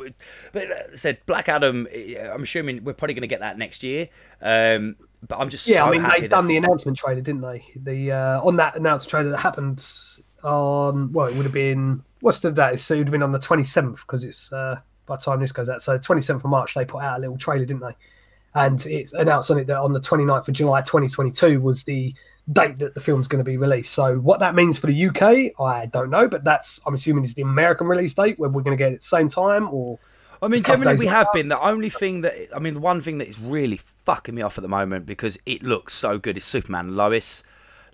but uh, said Black Adam. uh, I'm assuming we're probably going to get that next year. Um, but I'm just Yeah, so I mean happy they that- done the announcement trailer, didn't they? The uh, on that announcement trailer that happened on well, it would have been what's the date? So it would have been on the twenty seventh because it's uh, by the time this goes out. So twenty seventh of March they put out a little trailer, didn't they? And it's announced on it that on the 29th of July 2022 was the date that the film's going to be released. So what that means for the UK, I don't know, but that's I'm assuming is the American release date where we're going to get it at the same time or I mean, generally we have been. The only thing that I mean, the one thing that is really fucking me off at the moment because it looks so good is Superman Lois.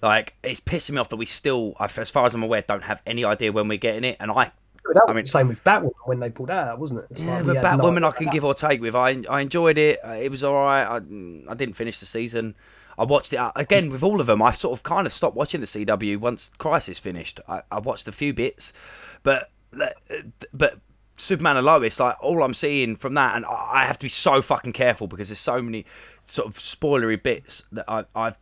Like it's pissing me off that we still, as far as I'm aware, don't have any idea when we're getting it. And I, that was mean- the same with Batwoman when they pulled out, wasn't it? It's yeah, like but had no Batwoman I can give or take with. I I enjoyed it. Uh, It was all right. I I didn't finish the season. I watched it uh, again with all of them. I sort of kind of stopped watching the CW once Crisis finished. I, I watched a few bits, but uh, but Superman and Lois, like all I'm seeing from that, and I I have to be so fucking careful because there's so many sort of spoilery bits that I, I've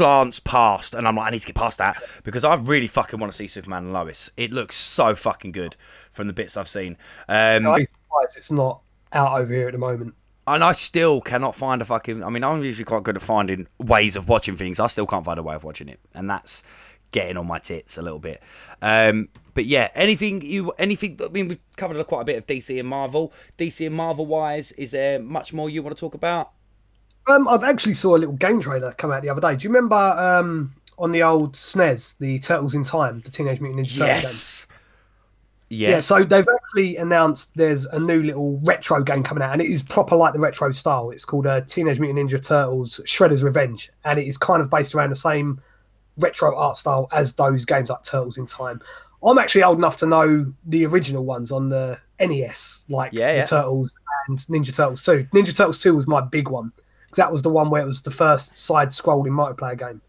glanced past, and I'm like, I need to get past that because I really fucking want to see Superman and Lois. It looks so fucking good from the bits I've seen. Um, I'm surprised it's not out over here at the moment. and I still cannot find a fucking. I mean, I'm usually quite good at finding ways of watching things. I still can't find a way of watching it, and that's getting on my tits a little bit. Um, but yeah, anything you, anything. I mean, we've covered quite a bit of DC and Marvel. DC and Marvel wise, is there much more you want to talk about? Um, I actually saw a little game trailer come out the other day. Do you remember um, on the old SNES, the Turtles in Time, the Teenage Mutant Ninja Turtles game? Yes. Yes. Yeah, so they've actually announced there's a new little retro game coming out, and it is proper like the retro style. It's called uh, Teenage Mutant Ninja Turtles Shredder's Revenge, and it is kind of based around the same retro art style as those games like Turtles in Time. I'm actually old enough to know the original ones on the NES, like Yeah, yeah. the Turtles and Ninja Turtles 2. Ninja Turtles 2 was my big one because that was the one where it was the first side-scrolling multiplayer game.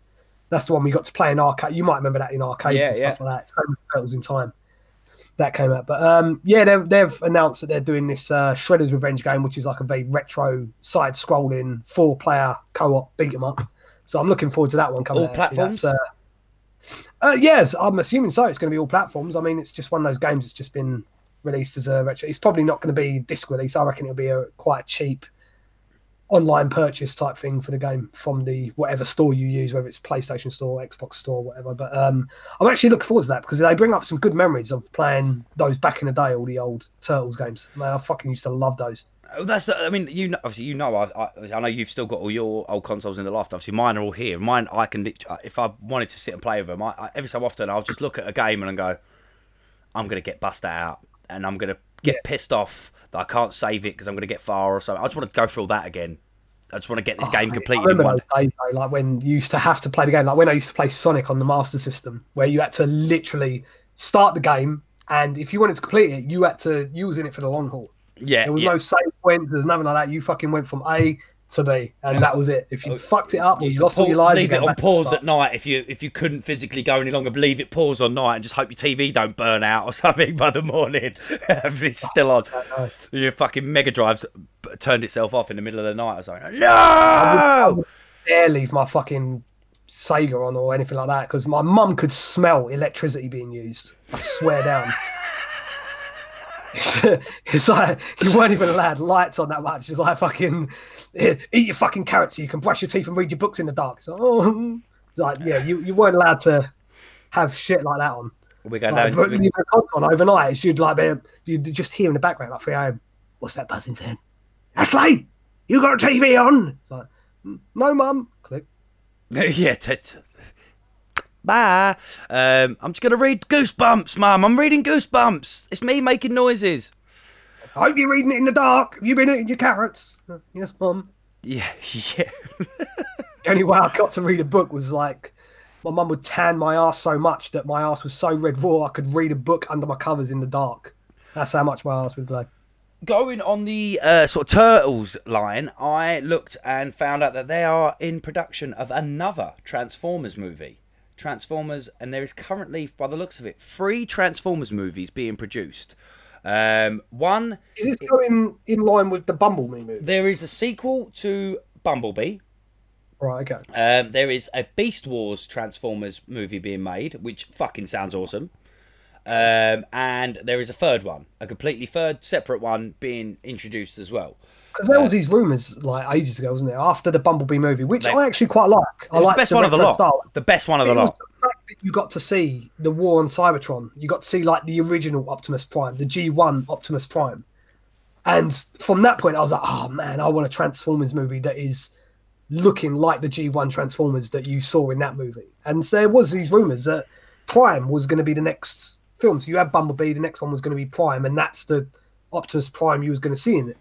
That's the one we got to play in arcade. You might remember that in arcades Yeah, and stuff like that. With Turtles in Time that came out. But um, yeah, they've, they've announced that they're doing this uh, Shredder's Revenge game, which is like a very retro side-scrolling four-player co-op beat 'em up. So I'm looking forward to that one coming All out. platforms? Uh, uh, yes, I'm assuming so. It's going to be all platforms. I mean, it's just one of those games that's just been released as a retro. It's probably not going to be disc release. I reckon it'll be a quite a cheap online purchase type thing for the game from the whatever store you use, whether it's PlayStation Store, Xbox Store, whatever. But um, I'm actually looking forward to that because they bring up some good memories of playing those back in the day, all the old Turtles games. Man, I fucking used to love those. Oh, That's. I mean, you know, obviously, you know, I, I, I know you've still got all your old consoles in the loft. Obviously, mine are all here. Mine, I can, lit- if I wanted to sit and play with them, I, I, every so often I'll just look at a game and go, I'm gonna get busted out, and I'm gonna get Yeah. pissed off that I can't save it because I'm gonna get far or something. I just want to go through all that again. I just want to get this oh, game Oh, I completed in remember those days, though, like when you used to have to play the game, like when I used to play Sonic on the Master System, where you had to literally start the game, and if you wanted to complete it, you had to use in it for the long haul. Yeah, There was yeah. no save points. There's nothing like that. You fucking went from A to B, and that was it. If you oh, fucked it up you, could lost all your you leave it on back to the pause at night if you if you couldn't physically go any longer. Leave it pause on night and just hope your TV don't burn out or <laughs> something by the morning. <laughs> if it's still on, your fucking Mega Drive's turned itself off in the middle of the night or something. No. dare leave my fucking Sega on or anything like that because my mum could smell electricity being used. I swear down. <laughs> <laughs> it's like you weren't even allowed lights on that much. It's like fucking eat your fucking carrots so you can brush your teeth and read your books in the dark. So oh, it's like yeah, you, you weren't allowed to have shit like that on. We're going Like, down. we- on overnight, she'd like be you'd just hear in the background like 3 a.m. What's that buzzing sound? Ashley, you got a TV on? It's like "Mm, no, mum. Click. <laughs> yeah. T- Bye. Um, I'm just gonna read Goosebumps, Mum. I'm reading Goosebumps. It's me making noises. I hope you're reading it in the dark. Have you been eating your carrots? "Uh, yes, mum. Yeah, <laughs> yeah. The only way I got to read a book was like my mum would tan my ass so much that my ass was so red raw I could read a book under my covers in the dark. That's how much my ass would glow. Going on the uh, sort of Turtles line, I looked and found out that they are in production of another Transformers movie. Transformers, and there is currently, by the looks of it, three Transformers movies being produced. Um, one, Is this going in line with the Bumblebee movie? there is a sequel to Bumblebee. Right, okay. Um, there is a Beast Wars Transformers movie being made, which fucking sounds awesome. Um, and there is a third one, a completely third, separate one being introduced as well. Because there was these rumours like ages ago, wasn't there? After the Bumblebee movie, which They- I actually quite like. I like the best one of the retro lot. style. The best one of the It was lot. the fact that you got to see the war on Cybertron. You got to see like the original Optimus Prime, the G1 Optimus Prime. And from that point, I was like, oh man, I want a Transformers movie that is looking like the G1 Transformers that you saw in that movie. And so there was these rumors that Prime was going to be the next film. So you had Bumblebee, the next one was going to be Prime, and that's the Optimus Prime you was going to see in it.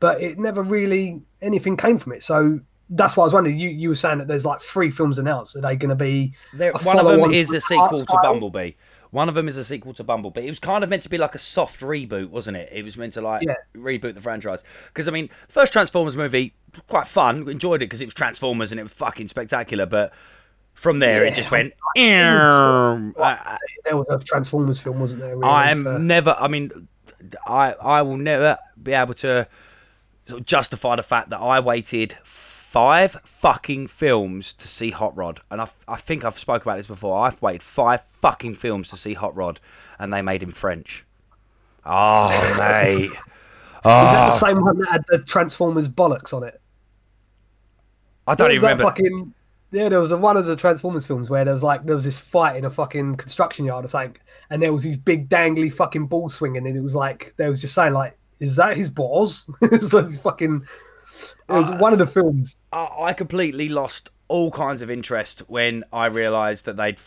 But it never really anything came from it. So that's why I was wondering. You you were saying that there's like three films announced. Are they going to be There, one of them is a sequel to? Bumblebee. One of them is a sequel to Bumblebee. It was kind of meant to be like a soft reboot, wasn't it? It was meant to like Yeah. reboot the franchise. Because I mean, the first Transformers movie quite fun. Enjoyed it because it was Transformers and it was fucking spectacular. But from there, it just went. <laughs> There was a Transformers film, wasn't there? Really, I'm for- never. I mean, I I will never be able to sort of justify the fact that I waited five fucking films to see Hot Rod, and I, I think I've spoke about this before. I've waited five fucking films to see Hot Rod, and they made him French. Oh ah, mate, <laughs> Is that oh, the same ah. one that had the Transformers bollocks on it? I don't even remember. fucking. Yeah, there was a, one of the Transformers films where there was like there was this fight in a fucking construction yard or something, and there was these big dangly fucking balls swinging, and it was like they was just saying like, "Is that his balls?" <laughs> it's like fucking. It was uh, one of the films. I, I completely lost all kinds of interest when I realised that they'd,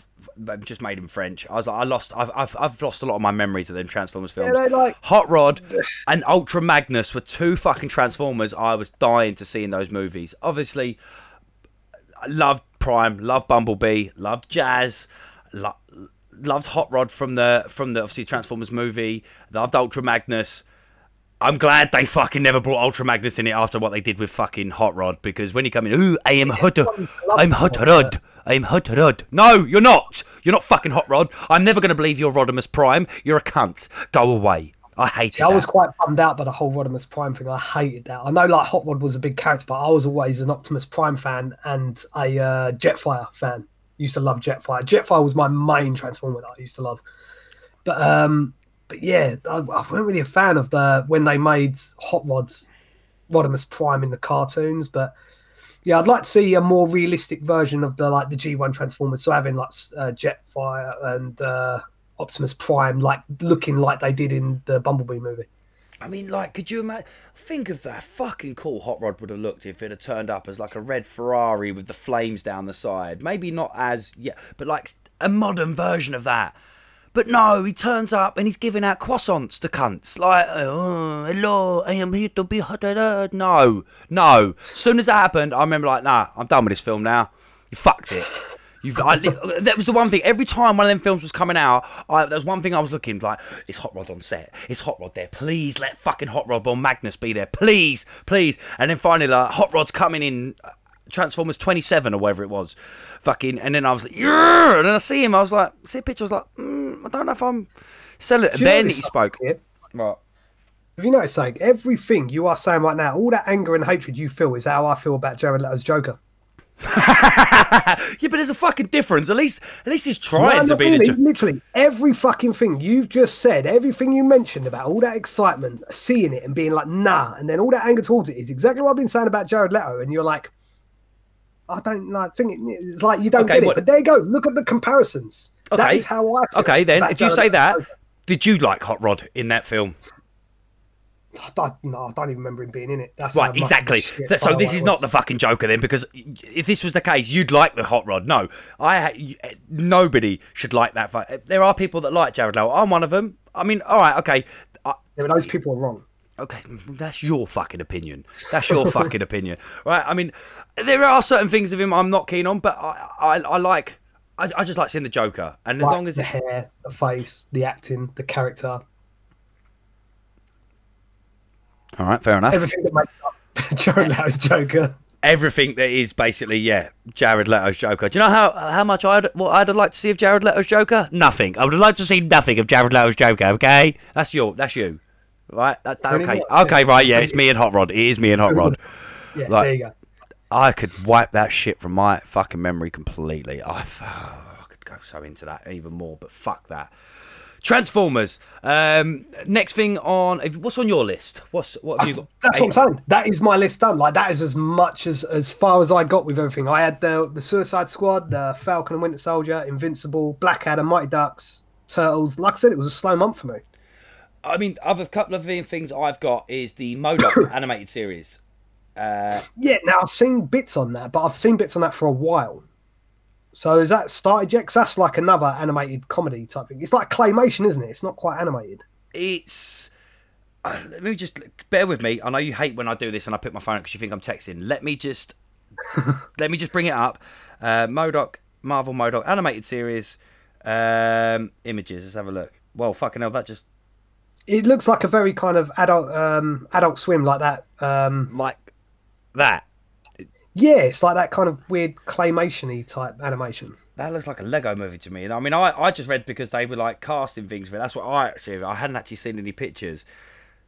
just made him French. I was like, I lost, I've, I've, I've lost a lot of my memories of them Transformers films. they like- Hot Rod and Ultra Magnus were two fucking Transformers I was dying to see in those movies. Obviously, I loved Prime, loved Bumblebee, loved Jazz, lo- loved Hot Rod from the from the obviously Transformers movie, loved Ultra Magnus. I'm glad they fucking never brought Ultra Magnus in it after what they did with fucking Hot Rod because when you come in, ooh, I am Hot, I'm Hot Rod, I'm Hot Rod. No, you're not. You're not fucking Hot Rod. I'm never going to believe you're Rodimus Prime. You're a cunt. Go away. I hated See, I that. was quite bummed out by the whole Rodimus Prime thing. I hated that. I know like Hot Rod was a big character, but I was always an Optimus Prime fan and a uh, Jetfire fan. Used to love Jetfire. Jetfire was my main Transformer that I used to love. But um, but yeah, I, I wasn't really a fan of the when they made Hot Rod's Rodimus Prime in the cartoons. But yeah, I'd like to see a more realistic version of the like the G1 Transformers. So having like uh, Jetfire and uh, Optimus Prime, like looking like they did in the Bumblebee movie. I mean, like, could you imagine? Think of that fucking cool Hot Rod would have looked if it had turned up as like a red Ferrari with the flames down the side. Maybe not as yeah, but like a modern version of that. But no, he turns up and he's giving out croissants to cunts. Like, oh, hello, I am here to be hot. No, no. As soon as that happened, I remember like, nah, I'm done with this film now. You fucked it. You've, I, <laughs> that was the one thing. Every time one of them films was coming out, I, there was one thing I was looking like, it's Hot Rod on set. It's Hot Rod there. Please let fucking Hot Rod or Magnus be there. Please, please. And then finally, like, Hot Rod's coming in uh, Transformers 27 or whatever it was. Fucking, and then I was like, yeah. And then I see him, I was like, see a picture, I was like, mm, I don't know if I'm selling it. And Do you then he spoke. here? Right. Have you noticed something? Everything you are saying right now, all that anger and hatred you feel is how I feel about Jared Leto's Joker. <laughs> yeah, but there's a fucking difference. At least, at least he's trying No, to be really. the. Literally, every fucking thing you've just said, everything you mentioned about all that excitement, seeing it and being like, nah, and then all that anger towards it is exactly what I've been saying about Jared Leto. And you're like, I don't like think it, it's like you don't Okay, get it. what- But there you go. Look at the comparisons. That Okay. is how I feel Okay, then, if you say that, did you like Hot Rod in that film? I, I- no, I don't even remember him being in it. That's Right, how much of a exactly. So, this is not the fucking Joker then, because if this was the case, you'd like the hot rod. No, I eh, nobody should like that. fu- eh, There are people that like Jared Leto. I'm one of them. I mean, all right, okay, I, Yeah, but those people are wrong. okay, mm, that's your fucking opinion. That's your fucking <laughs> opinion, right? I mean, there are certain things of him I'm not keen on, but I, I, I like. I, I just like seeing the Joker, and as Like long as the it, hair, the face, the acting, the character, all right, fair enough. everything that makes up <laughs> Jared Leto's Joker. everything that is basically yeah Jared Leto's Joker. Do you know how how much I'd what I'd like to see of Jared Leto's Joker? Nothing. I would like to see nothing of Jared Leto's Joker. Okay, that's your that's you, right? That, that- okay, okay, right. Yeah, it's me and Hot Rod. It is me and Hot <laughs> Rod. Yeah, Like- there you go. I could wipe that shit from my fucking memory completely. I, <sighs> I could go so into that even more, but fuck that. Transformers. Um, next thing on if- what's on your list? What's what have you got? That's what I'm saying. That is my list done. Like that is as much as as far as I got with everything. I had the the Suicide Squad, the Falcon and Winter Soldier, Invincible, Black Adam, Mighty Ducks, Turtles. Like I said, it was a slow month for me. I mean, other couple of things I've got is the MODOK <coughs> animated series. Uh, Yeah, now I've seen bits on that, but I've seen bits on that for a while. So is that started yet? 'Cause that's like another animated comedy type thing. It's like claymation, isn't it? It's not quite animated. it's uh, let me just bear with me. I know you hate when I do this and I put my phone because you think I'm texting. Let me just <laughs> let me just bring it up. Uh, MODOK, Marvel MODOK animated series, um, images. Let's have a look. Well, fucking hell, that just It looks like a very kind of adult um adult swim like that. Um like that. yeah, it's like that kind of weird claymation-y type animation. That looks like a Lego movie to me. And I mean, I, I just read because they were like casting things for it. That's what I see. I hadn't actually seen any pictures.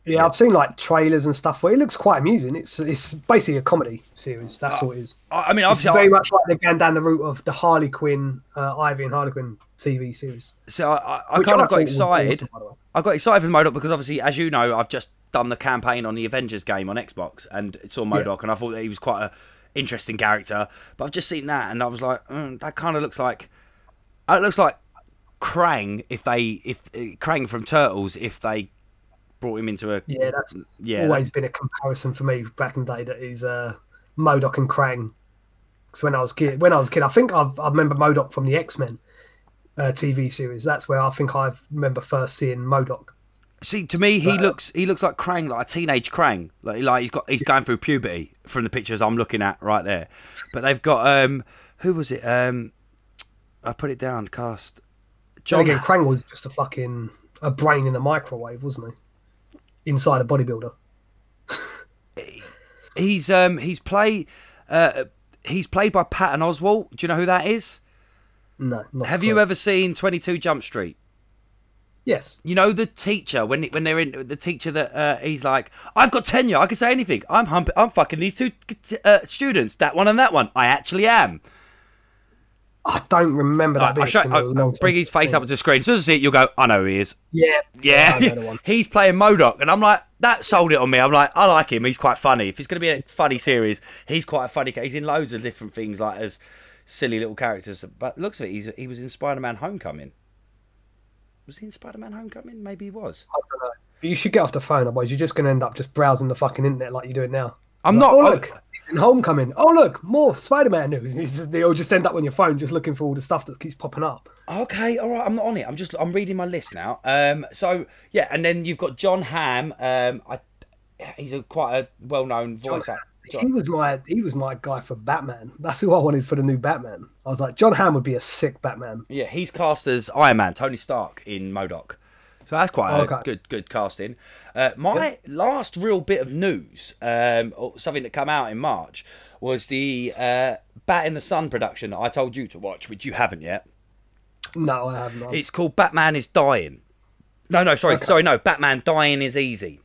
Yeah, I've seen like trailers and stuff where it looks quite amusing. It's it's basically a comedy series. That's all it is. I, I mean, It's obviously, very I, much like they're going down the route of the Harley Quinn, uh, Ivy and Harley Quinn TV series. so I, I, I Which kind of got excited. awesome, by the way. I got excited for MODOK because obviously, as you know, I've just done the campaign on the Avengers game on Xbox and saw MODOK, and I thought that he was quite a interesting character. But I've just seen that, and I was like, mm, that kind of looks like it looks like Krang if they if Krang from Turtles if they brought him into a Yeah, that's Yeah, always been a comparison for me back in the day. That is uh, MODOK and Krang. Because when I was kid, when I was a kid, I think I've, I remember MODOK from the X Men uh, TV series. That's where I think I remember first seeing MODOK. See, to me, he But- looks he looks like Krang, like a teenage Krang, like like he's got he's going through puberty from the pictures I'm looking at right there. But they've got um, who was it? Um, I put it down. Cast John again, Krang was just a fucking a brain in a microwave, wasn't he? Inside a bodybuilder. <laughs> He's um he's play uh he's played by Patton Oswalt. Do you know who that is? No, not Have you ever seen Twenty Two Jump Street? Yes. You know the teacher when when they're in the teacher that uh, he's like, I've got tenure, I can say anything. I'm hump- I'm fucking these two uh, students, that one and that one. I actually am. I don't remember that. I. I It's show, I, long bring his face up to the screen. As soon as you see it, you'll go, I know who he is. Yeah. Yeah, I know the one. <laughs> he's playing MODOK, and I'm like, that sold it on me. I'm like, I like him. He's quite funny. If it's going to be a funny series, he's quite a funny. He's in loads of different things, like as silly little characters. But looks of it, he's, he was in Spider-Man: Homecoming. Was he in Spider-Man: Homecoming? Maybe he was. I don't know. But you should get off the phone, otherwise you're just going to end up just browsing the fucking internet like you're doing now. I'm Like, not. Oh look, he's in Homecoming. Oh look, more Spider-Man news. It's just- They'll just end up on your phone, just looking for all the stuff that keeps popping up. Okay, all right. I'm not on it. I'm just I'm reading my list now. Um, so yeah, and then you've got Jon Hamm. Um, I he's a quite a well-known voice actor. He was my he was my guy for Batman. That's who I wanted for the new Batman. I was like, Jon Hamm would be a sick Batman. Yeah, he's cast as Iron Man, Tony Stark in MODOK. So that's quite a Okay. good good casting. Uh, my last real bit of news, um, or something that come out in March, was the uh, Bat in the Sun production that I told you to watch, which you haven't yet. No, I have not. It's called Batman is Dying. No, no, sorry, sorry, no. Batman Dying is Easy.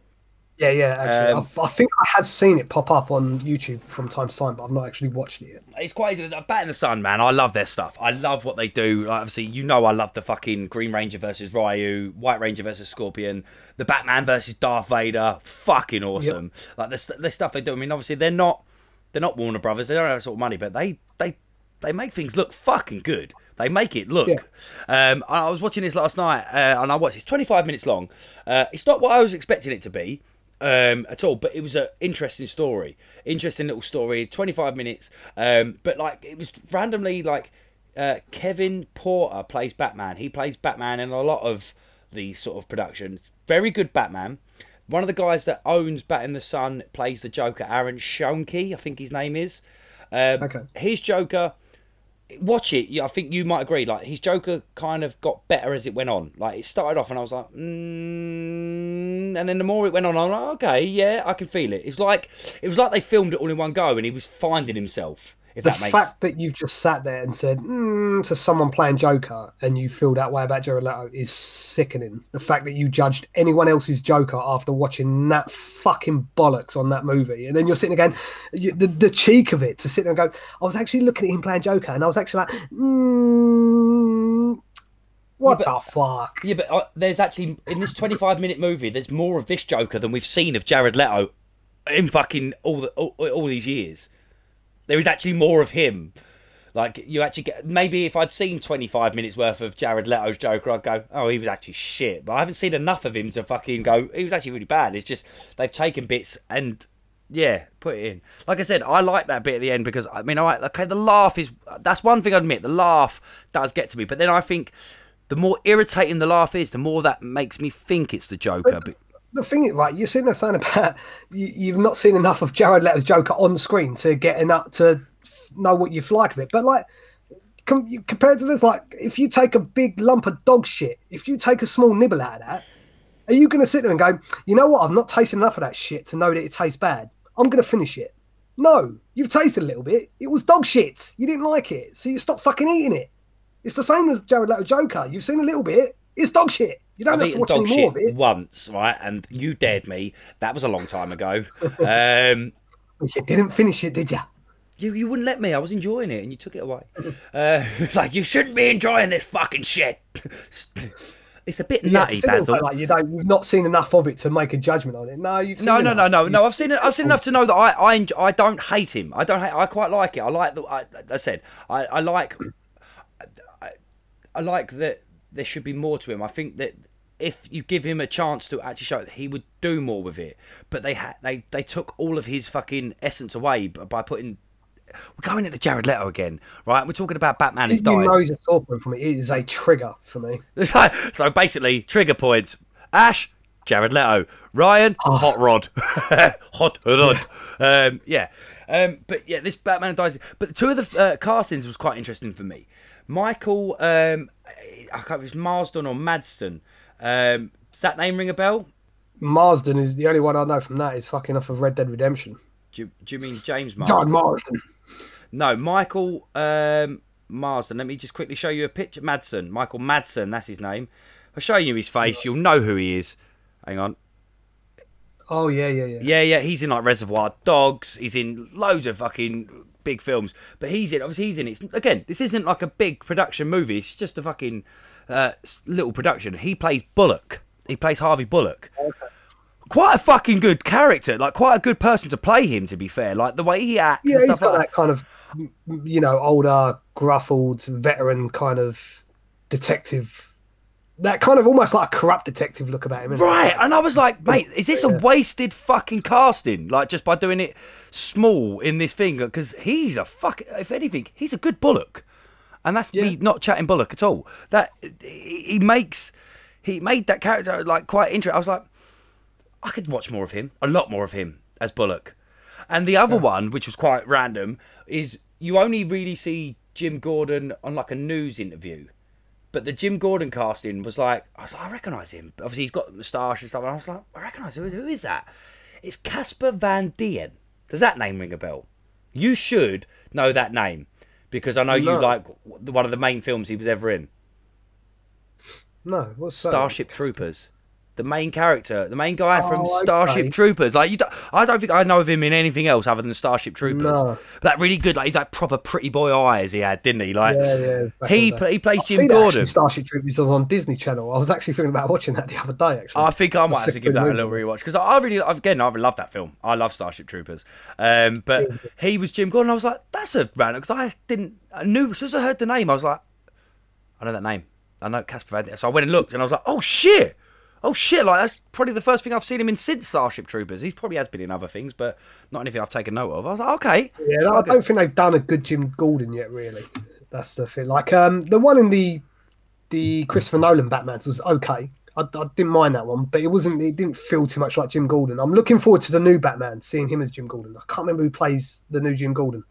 Yeah, yeah. Actually, Um, I've, think I have seen it pop up on YouTube from time to time, but I've not actually watched it yet. It's quite a Bat in the Sun, man. I love their stuff. I love what they do. Like, obviously, you know, I love the fucking Green Ranger versus Ryu, White Ranger versus Scorpion, the Batman versus Darth Vader. Fucking awesome. Like the, st- the stuff they do. I mean, obviously, they're not they're not Warner Brothers. They don't have that sort of money, but they they they make things look fucking good. They make it look. Yeah. Um, I was watching this last night, uh, and I watched. It's 25 minutes long. Uh, it's not what I was expecting it to be um, at all, but it was an interesting story. Interesting little story. 25 minutes, um, but like it was randomly like uh, Kevin Porter plays Batman. He plays Batman in a lot of these sort of productions. Very good Batman. One of the guys that owns Bat in the Sun plays the Joker, Aaron Schoenke, I think his name is. Um, Okay. His Joker watch it. Yeah, I think you might agree. Like his Joker kind of got better as it went on. Like it started off, and I was like, mm, and then the more it went on, I'm like, okay, yeah, I can feel it. It's like it was like they filmed it all in one go, and he was finding himself. If The that makes fact that you've just sat there and said mm, to someone playing Joker and you feel that way about Jared Leto is sickening. The fact that you judged anyone else's Joker after watching that fucking bollocks on that movie, and then you're sitting again, you, the the cheek of it to sit there and go, I was actually looking at him playing Joker, and I was actually like, mm, what Yeah, the fuck? Yeah, but uh, there's actually in this 25 minute movie, there's more of this Joker than we've seen of Jared Leto in fucking all the all, all these years. There is actually more of him. Like you actually get maybe if I'd seen 25 minutes worth of Jared Leto's Joker, I'd go, oh, he was actually shit. But I haven't seen enough of him to fucking go. He was actually really bad. It's just they've taken bits and yeah, put it in. Like I said, I like that bit at the end because I mean, I okay, the laugh is that's one thing I admit. The laugh does get to me, but then I think the more irritating the laugh is, the more that makes me think it's the Joker. But the thing is, right, you're sitting there saying about <laughs> you, you've not seen enough of Jared Leto's Joker on screen to get enough to know what you've like of it. But like, com- you- compared to this, like, if you take a big lump of dog shit, if you take a small nibble out of that, are you going to sit there and go, you know what? I've not tasted enough of that shit to know that it tastes bad. I'm going to finish it. No, you've tasted a little bit. It was dog shit. You didn't like it, so you stop fucking eating it. It's the same as Jared Leto Joker. You've seen a little bit. It's dog shit. You don't I've have to watch any more of it. once, right? And you dared me. That was a long time ago. Um, You didn't finish it, did you? You you wouldn't let me. I was enjoying it, and you took it away. Uh, <laughs> it's like you shouldn't be enjoying this fucking shit. <laughs> It's a bit Yeah, nutty, Basil. Like you don't, you've not seen enough of it to make a judgment on it. No, you've seen No, no, no, no, no. I've seen it. I've seen enough to know that I, I, enj- I don't hate him. I don't hate. I quite like it. I like the. I, I said I, I like. I, I like that there should be more to him. I think that if you give him a chance to actually show it, he would do more with it. But they had they they took all of his fucking essence away by putting. We're going into Jared Leto again, right? We're talking about Batman is dying. he's a sore point for me. It is a trigger for me. <laughs> So, so basically, trigger points: Ash, Jared Leto, Ryan, Hot Rod, <laughs> Hot Rod. <laughs> Um, yeah, um, but yeah, this Batman dies. But two of the uh, castings was quite interesting for me. Michael, um, I can't. It was Marsden or Madston. Um, does that name ring a bell? Marsden is the only one I know from that. Is fucking off of Red Dead Redemption. Do you, do you mean James Marsden? John Marston. No, Michael um, Marsden. Let me just quickly show you a picture. Madsen, Michael Madsen, that's his name. I'll show you his face. You'll know who he is. Hang on. Oh yeah, yeah, yeah. Yeah, yeah, he's in like Reservoir Dogs. He's in loads of fucking big films. But he's in, obviously, he's in it. Again, this isn't like a big production movie. It's just a fucking uh, little production. He plays Bullock. He plays Harvey Bullock. Okay. Quite a fucking good character. Like, quite a good person to play him, to be fair. Like, the way he acts Yeah, and he's stuff got like that kind of, you know, older, gruffled, veteran kind of detective. That kind of almost like a corrupt detective look about him. isn't it? Right, and I was like, mate, is this a wasted fucking casting? Like, just by doing it small in this thing? Because he's a fuck. If anything, he's a good Bullock, and that's me not chatting Bullock at all. That he makes, he made that character like quite interesting. I was like, I could watch more of him, a lot more of him as Bullock. And the other one, which was quite random, is you only really see Jim Gordon on like a news interview. But the Jim Gordon casting was like, I was like, I recognise him. Obviously, he's got the moustache and stuff. And I was like, I recognise him. Who is that? It's Casper Van Dien. Does that name ring a bell? You should know that name because I know you like one of the main films he was ever in, No, what's that? Starship Troopers. The main character, the main guy from Oh, Starship okay. Troopers. Like you, don't, I don't think I know of him in anything else other than Starship Troopers. No. But that really good, like he's like proper pretty boy eyes he had, didn't he? Like Yeah, yeah. he in the pla- day. he plays I've Jim seen that, actually, Gordon. Starship Troopers was on Disney Channel. I was actually thinking about watching that the other day. Actually, I think I might That's have to give that a little rewatch because I really, again, I love that film. I love Starship Troopers. Um, but he was Jim Gordon. I was like, that's a random because I didn't, I knew as soon as I heard the name, I was like, I know that name. I know Casper Van. So I went and looked, and I was like, oh shit, oh shit! Like that's probably the first thing I've seen him in since Starship Troopers. He probably has been in other things, but not anything I've taken note of. I was like, okay, Yeah, no, I don't think they've done a good Jim Gordon yet. Really, that's the thing. Like um, the one in the the Christopher Nolan Batman's was okay. I, I didn't mind that one, but it wasn't. It didn't feel too much like Jim Gordon. I'm looking forward to the new Batman, seeing him as Jim Gordon. I can't remember who plays the new Jim Gordon.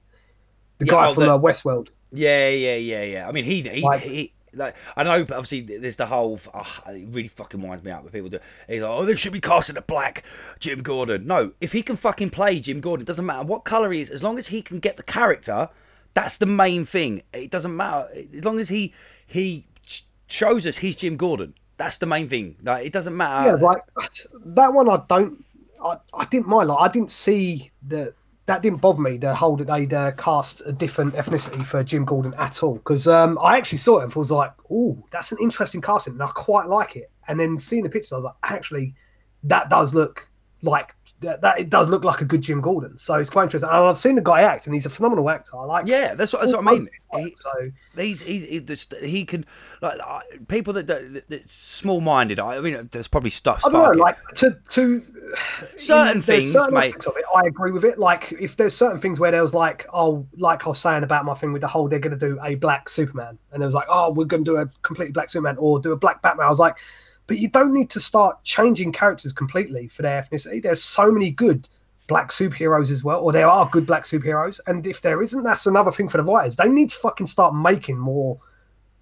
The Yeah, guy oh, from the- uh, Westworld. Yeah, yeah, yeah, yeah. I mean, he, he, Like- he like I know, but obviously there's the whole. Oh, it really fucking winds me up when people do. He's like, oh, they should be casting a black Jim Gordon. No, if he can fucking play Jim Gordon, it doesn't matter what color he is, as long as he can get the character. That's the main thing. It doesn't matter as long as he he shows us he's Jim Gordon. That's the main thing. Like it doesn't matter. yeah, like that one. I don't. I, I didn't mind. Like I didn't see the. That didn't bother me. The whole that they'd uh, cast a different ethnicity for Jim Gordon at all. Because um, I actually saw it and was like, "Oh, that's an interesting casting," and I quite like it. And then seeing the pictures, I was like, "Actually, that does look like that. that it does look like a good Jim Gordon." So it's quite interesting. And I've seen the guy act, and he's a phenomenal actor. I like. yeah, that's what, that's what I mean. of his work, He- so He's, he's, he, he can like people that, that, that small minded. I mean, there's probably stuff. I don't know, like to to <sighs> Certain things, certain mate. Of it, I agree with it. Like if there's certain things where there was like, oh, like I was saying about my thing with the whole, they're going to do a black Superman, and there was like, oh, we're going to do a completely black Superman or do a black Batman. I was like, but you don't need to start changing characters completely for their ethnicity. There's so many good black superheroes as well, or there are good black superheroes, and if there isn't, that's another thing for the writers. They need to fucking start making more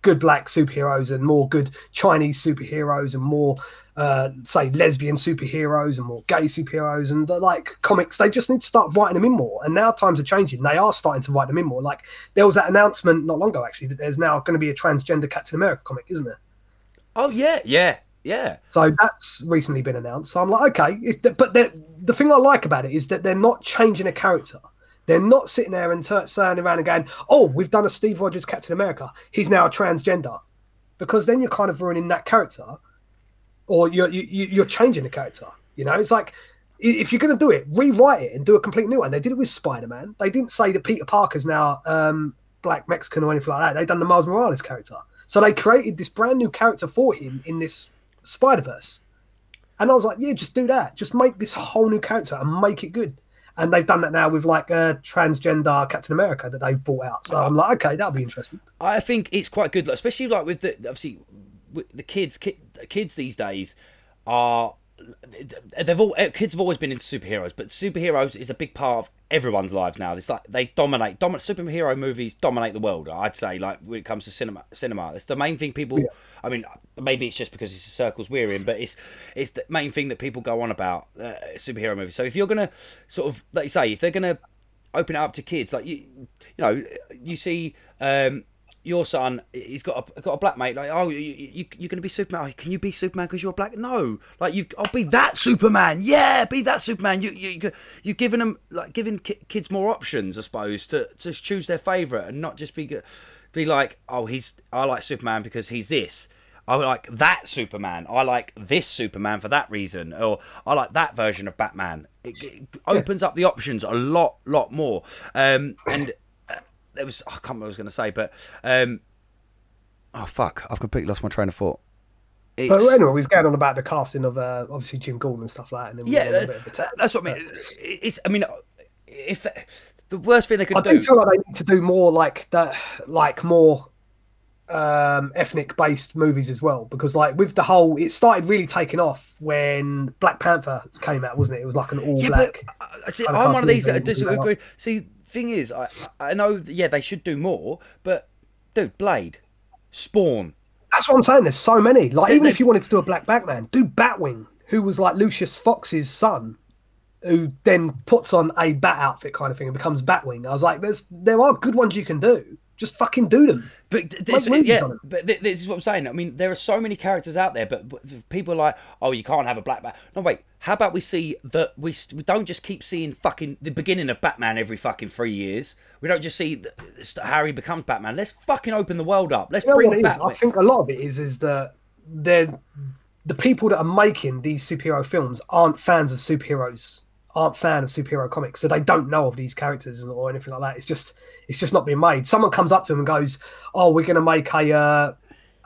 good black superheroes and more good Chinese superheroes and more, uh, say, lesbian superheroes and more gay superheroes and uh, like comics. They just need to start writing them in more. And now times are changing. They are starting to write them in more. Like there was that announcement not long ago, actually, that there's now going to be a transgender Captain America comic, isn't there? oh yeah, yeah, yeah. So that's recently been announced. So I'm like, okay, the, but the thing I like about it is that they're not changing a character. They're not sitting there and tur turning around and going, "Oh, we've done a Steve Rogers Captain America. He's now a transgender," because then you're kind of ruining that character, or you're you, you- you're changing the character. You know, it's like if you're going to do it, rewrite it and do a complete new one. They did it with Spider Man. They didn't say that Peter Parker's now um, black Mexican or anything like that. They've done the Miles Morales character, so they created this brand new character for him in this Spider Verse. And I was like, yeah, just do that. Just make this whole new character and make it good. And they've done that now with like a transgender Captain America that they've brought out. So I'm like, okay, that'll be interesting. I think it's quite good, especially like with the obviously with the kids. Ki- kids these days are they've all eh, kids have always been into superheroes, but superheroes is a big part of everyone's lives now. It's like they dominate. Dominate superhero movies dominate the world. I'd say like when it comes to cinema. Cinema, it's the main thing people. I mean, maybe it's just because it's the circles we're in, but it's it's the main thing that people go on about uh, superhero movies. So if you're gonna sort of like you say, if they're gonna open it up to kids, like you, you know, you see. um your son, he's got a got a black mate. Like, oh, you, you you're gonna be Superman. Oh, can you be Superman because you're black? No, like you, I'll be that Superman. Yeah, be that Superman. You you you're giving them like giving ki- kids more options, I suppose, to to choose their favorite and not just be be like, oh, he's I like Superman because he's this. I like that Superman. I like this Superman for that reason, or I like that version of Batman. It, it opens up the options a lot, lot more. Um, and there was I can't remember what I was going to say, but um, oh fuck, I've completely lost my train of thought. But anyway, we was going on about the casting of uh, obviously Jim Gordon and stuff like that. And then yeah, went on a bit of a that- that's what I mean. It's I mean, if the worst thing they could I do, do feel like they need to do more like that, like more um ethnic based movies as well because like with the whole it started really taking off when black panther came out wasn't it it was like an all Yeah, black but uh, see, I'm one of these that disagree. See, thing is, I I know, that, yeah, they should do more, but dude, Blade, Spawn, that's what i'm saying there's so many. Like even if you wanted to do a black batman do batwing who was like lucius fox's son who then puts on a bat outfit kind of thing and becomes batwing. I was like there's there are good ones you can do just fucking do them But this, yeah, but this is what I'm saying. I mean, there are so many characters out there, but, but people are like, "Oh, you can't have a black Bat." No, wait. How about we see that we we don't just keep seeing fucking the beginning of Batman every fucking three years. We don't just see th- st- Harry becomes Batman. Let's fucking open the world up. Let's You know bring what it is? Batman. I think a lot of it is is that they're the people that are making these superhero films aren't fans of superheroes, aren't fan of superhero comics, so they don't know of these characters or anything like that. It's just it's just not being made. Someone comes up to him and goes, "Oh, we're going to make a uh,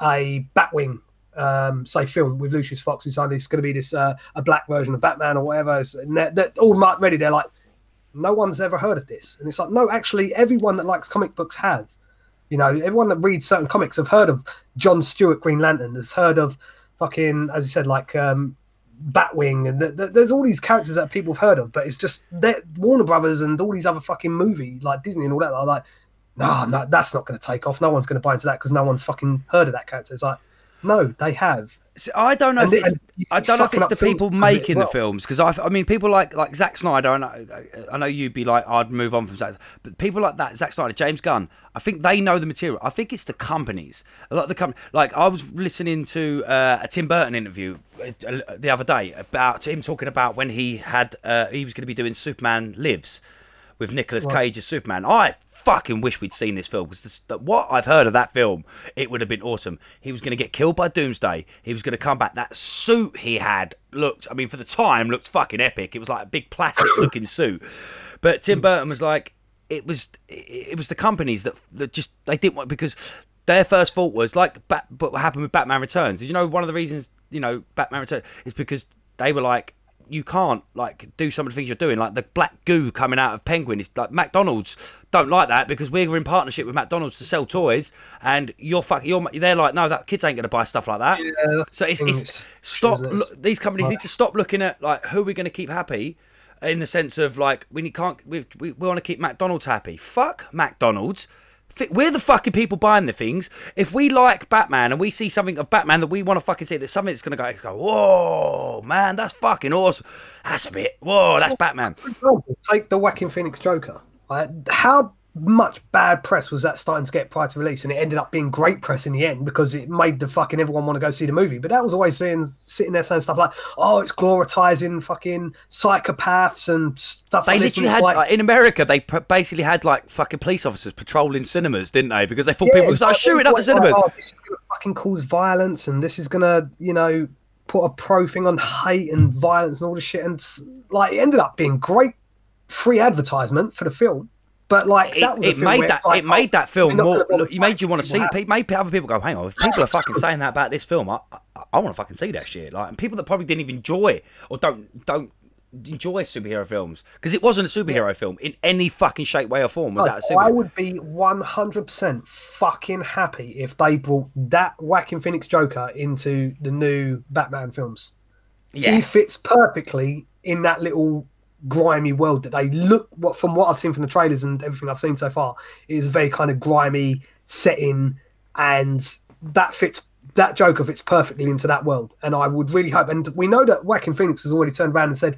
a Batwing." Um, say film with Lucius Fox inside. It's going to be this uh, a black version of Batman or whatever. And they're, they're all marked ready. They're like, no one's ever heard of this, and it's like, no, actually, everyone that likes comic books have. You know, everyone that reads certain comics have heard of John Stewart Green Lantern. Has heard of fucking, as you said, like um, Batwing, and th- th- there's all these characters that people have heard of. But it's just that Warner Brothers and all these other fucking movie like Disney and all that are like, nah, no, that's not going to take off. No one's going to buy into that because no one's fucking heard of that character. It's like, no, they have. See, I don't know And if it's. I don't know if it's the people because of it making as the films because I, I mean, people like like Zack Snyder. And I I know you'd be like, I'd move on from Zack, but people like that, Zack Snyder, James Gunn. I think they know the material. I think it's the companies. A lot of the company, like I was listening to uh, a Tim Burton interview uh, the other day about him talking about when he had uh, he was going to be doing Superman Lives with Nicolas Cage as Superman. I fucking wish we'd seen this film because what I've heard of that film, it would have been awesome. He was going to get killed by Doomsday. He was going to come back. That suit he had looked, I mean, for the time, looked fucking epic. It was like a big plastic <coughs> looking suit. But Tim Burton was like, it was, it was the companies that that just they didn't want because their first thought was like, but what happened with Batman Returns? Did you know one of the reasons you know Batman Returns is because they were like you can't like do some of the things you're doing, like the black goo coming out of Penguin. It's like McDonald's don't like that because we're in partnership with McDonald's to sell toys, and you're fuck, you're they're like, no, that kids ain't gonna buy stuff like that. that's so it's, it's stop. Look, these companies need to stop looking at like who we're gonna keep happy. In the sense of like we need, can't we, we, we want to keep McDonald's happy. Fuck McDonald's. We're the fucking people buying the things. If we like Batman and we see something of Batman that we want to fucking see, there's something that's gonna go, go, whoa, man, that's fucking awesome. That's a bit, whoa, that's Batman. Take the Joaquin Phoenix Joker. How much bad press was that starting to get prior to release? And it ended up being great press in the end because it made the fucking everyone want to go see the movie. But that was always saying, sitting there saying stuff like, oh, it's glorifiing fucking psychopaths and stuff They like literally it's had like, like, in America. They pr- basically had like fucking police officers patrolling cinemas, didn't they? Because they thought Yeah, people start like, shooting up the like, cinemas. oh, this is to fucking cause violence and this is going to, you know, put a pro thing on hate and violence and all this shit. And like, it ended up being great free advertisement for the film. But like, it, that was a it film made that like, it made oh, that film more. Look, you made you want to see. It made other people go, hang on. If people are fucking <laughs> saying that about this film, I, I, I want to fucking see that shit. Like, and people that probably didn't even enjoy or don't don't enjoy superhero films because it wasn't a superhero film in any fucking shape, way, or form. Was that a I superhero? would be 100% fucking happy if they brought that Joaquin Phoenix Joker into the new Batman films. Yeah. He fits perfectly in that little grimy world that they look what from what I've seen from the trailers and everything I've seen so far is a very kind of grimy setting and that fits that Joker fits perfectly into that world and I would really hope and we know that Joaquin Phoenix has already turned around and said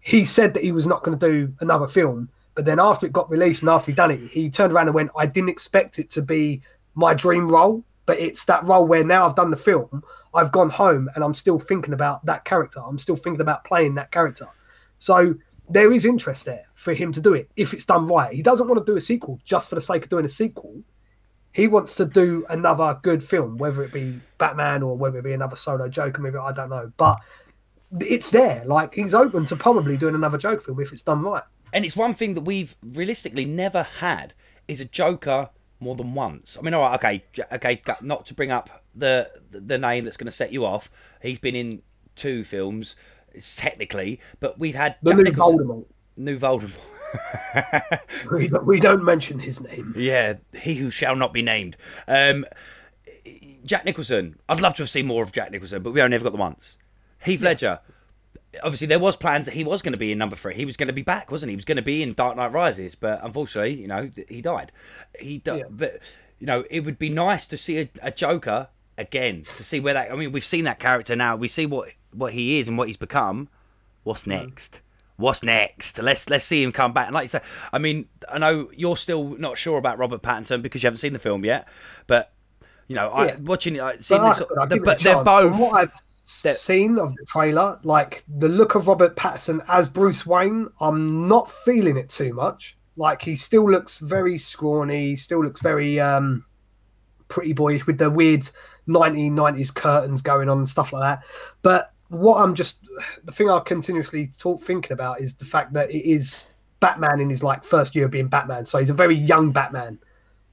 he said that he was not going to do another film but then after it got released and after he done it he turned around and went I didn't expect it to be my dream role, but it's that role where now I've done the film, I've gone home and I'm still thinking about that character. I'm still thinking about playing that character. So there is interest there for him to do it if it's done right. He doesn't want to do a sequel just for the sake of doing a sequel. He wants to do another good film, whether it be Batman or whether it be another solo Joker movie. I don't know, but it's there. Like he's open to probably doing another Joker film if it's done right. And it's one thing that we've realistically never had is a Joker more than once. I mean, all right, okay, okay, not to bring up the the name that's going to set you off. He's been in two films, technically, but we've had The Jack new Nicholson- Voldemort. New Voldemort. <laughs> We don't, we don't mention his name. Yeah, he who shall not be named. Um, Jack Nicholson. I'd love to have seen more of Jack Nicholson, but we only ever got the once. Heath Ledger. Obviously, there was plans that he was going to be in number three. He was going to be back, wasn't he? He was going to be in Dark Knight Rises, but unfortunately, you know, he died. He, di- Yeah. but you know, it would be nice to see a, a Joker again to see where that. I mean, we've seen that character now. We see what what he is and what he's become. What's next? What's next? Let's let's see him come back. And like you say, I mean, I know you're still not sure about Robert Pattinson because you haven't seen the film yet, but you know, I Yeah. watching it, I- But, this, I said, I'll the- give it a but they're both. From what I've seen of the trailer, like the look of Robert Pattinson as Bruce Wayne, I'm not feeling it too much. Like he still looks very scrawny, still looks very um, pretty boyish with the weird 1990s curtains going on and stuff like that. But what I'm just the thing I continuously talk thinking about is the fact that it is Batman in his like first year of being Batman, so he's a very young Batman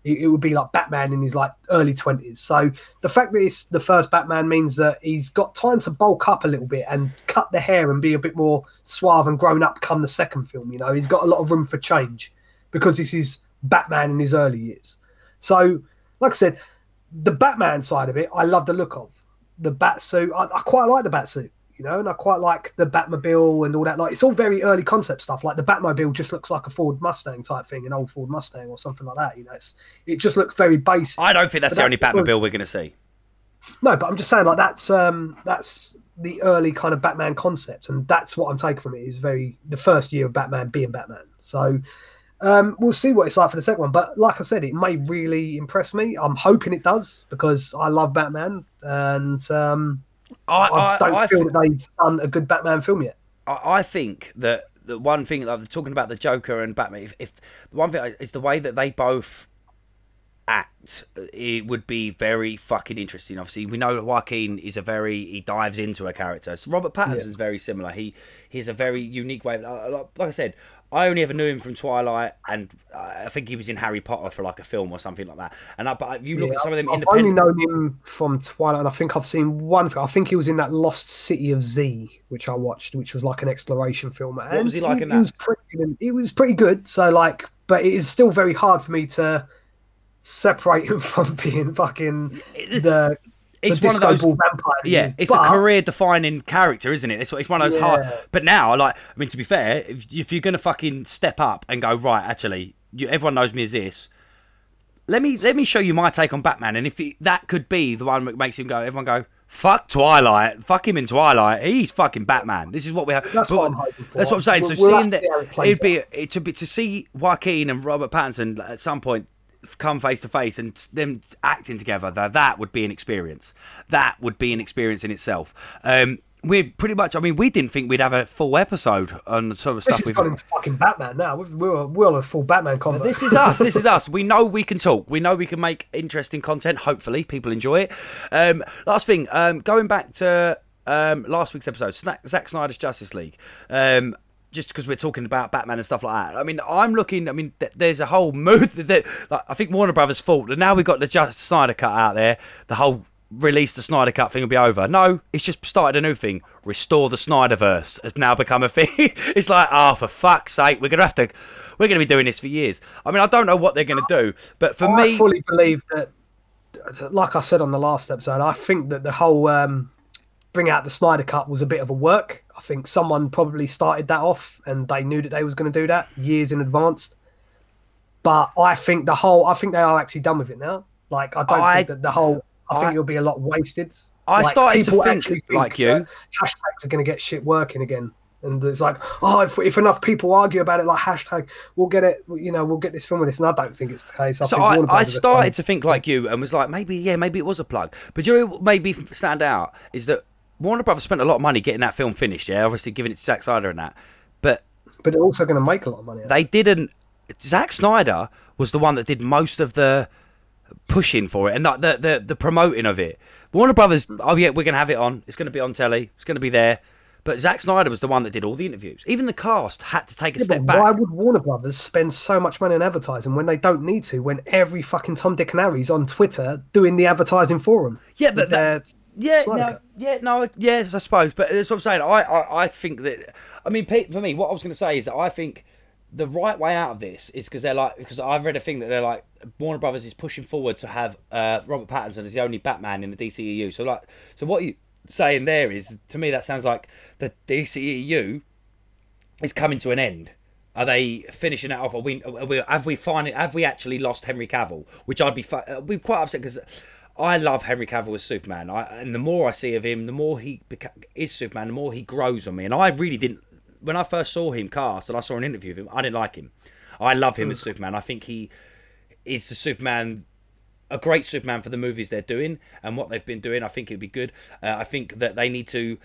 it, it would be like Batman in his like early twenties. So the fact that it's the first Batman means that he's got time to bulk up a little bit and cut the hair and be a bit more suave and grown up. Come the second film, you know, he's got a lot of room for change because this is Batman in his early years. So, like I said, the Batman side of it, I love the look of the bat suit. I, I quite like the bat suit. You know, and I quite like the Batmobile and all that. Like, it's all very early concept stuff. Like the Batmobile just looks like a Ford Mustang type thing, an old Ford Mustang or something like that. You know, it's it just looks very basic. I don't think that's But the only that's the Batmobile we're going to see. No, but I'm just saying like that's um that's the early kind of Batman concept, and that's what I'm taking from it is very the first year of Batman being Batman. So um we'll see what it's like for the second one. But like I said, it may really impress me. I'm hoping it does because I love Batman, and um I, I, I, don't I feel thi- that they've done a good Batman film yet. I I think that the one thing like talking about the Joker and Batman, if, if the one thing is the way that they both act, it would be very fucking interesting. Obviously, we know that Joaquin is a very he dives into a character. So Robert Pattinson's very similar. He he has a very unique way. Like I said, I only ever knew him from Twilight, and uh, I think he was in Harry Potter for like a film or something like that. And I, but if you look Yeah, at some of them independently. I've only known him from Twilight, and I think I've seen one. I think he was in that Lost City of Z, which I watched, which was like an exploration film. And was he like in that? It was pretty. It was pretty good. So like, but it is still very hard for me to separate him <laughs> from being fucking <laughs> the. It's one of those- vampire. Yeah, is. it's But- a career-defining character, isn't it? It's, it's one of those hard. But now, like, I mean, to be fair, if, if you're gonna fucking step up and go right, actually, you, everyone knows me as this. Let me let me show you my take on Batman, and if it, that could be the one that makes him go, everyone go, fuck Twilight, fuck him in Twilight. He's fucking Batman. This is what we have. That's but- what I'm. That's what I'm saying. We'll- so we'll seeing that see how it plays it'd be it, to be to see Joaquin and Robert Pattinson at some point come face to face and them acting together that that would be an experience that would be an experience in itself um we're pretty much i mean we didn't think we'd have a full episode on the sort of This stuff has we've gone into fucking Batman now. We're, we're on a full Batman combo. this is us. This is us. We know we can talk. We know we can make interesting content. Hopefully, people enjoy it. Um, last thing, um, going back to um, last week's episode, Zack Snyder's Justice League. Um, just because we're talking about Batman and stuff like that. I mean, I'm looking. I mean, th- there's a whole mood <laughs> that like, I think Warner Brothers' fault. And now we've got the Just Snyder cut out there. The whole release the Snyder cut thing will be over. No, it's just started a new thing. Restore the Snyderverse has now become a <laughs> thing. it's like, oh, for fuck's sake, we're gonna have to. We're gonna be doing this for years. I mean, I don't know what they're gonna do, but for I me, I fully believe that, like I said on the last episode, I think that the whole um, bring out the Snyder Cut was a bit of a work. I think someone probably started that off, and they knew that they was going to do that years in advance. But I think the whole, I think they are actually done with it now. Like I don't I- think that the whole, I think it'll be a lot wasted. I Like, started to people think like you. Hashtags are going to get shit working again And it's like, oh, if, if enough people argue about it, like hashtag, we'll get it. You know, we'll get this film with this. And I don't think it's the case. I So I, I started to think like you and was like, maybe, yeah, maybe it was a plug. But you know me stand out is that Warner Brothers spent a lot of money getting that film finished, yeah, obviously giving it to Zack Snyder and that. But but they're also going to make a lot of money. out of it. they didn't. Zack Snyder was the one that did most of the pushing for it and the, the, the promoting of it. Warner Brothers, oh yeah, we're going to have it on. It's going to be on telly. It's going to be there. But Zack Snyder was the one that did all the interviews. Even the cast had to take a Yeah, step back. why would Warner Brothers spend so much money on advertising when they don't need to? When every fucking Tom, Dick, and Harry's on Twitter doing the advertising for them. Yeah, but that, yeah, no, yeah, no, yes, I suppose. But that's what I'm saying. I, I, I think that. I mean, Pete, for me, what I was going to say is that I think the right way out of this is because they're like because I've read a thing that they're like Warner Brothers is pushing forward to have uh, Robert Pattinson as the only Batman in the DCEU. So like, so what you saying there is to me that sounds like the DCEU is coming to an end. Are they finishing it off? Are we, are we, have we finally have we actually lost Henry Cavill? Which I'd be fu- I'd be quite upset because I love Henry Cavill as Superman. I, and the more I see of him, the more he beca- is Superman, the more he grows on me. And I really didn't when I first saw him cast and I saw an interview of him. I didn't like him. I love him as Superman. I think he is the Superman a great Superman for the movies they're doing and what they've been doing. I think it'd be good. Uh, I think that they need to.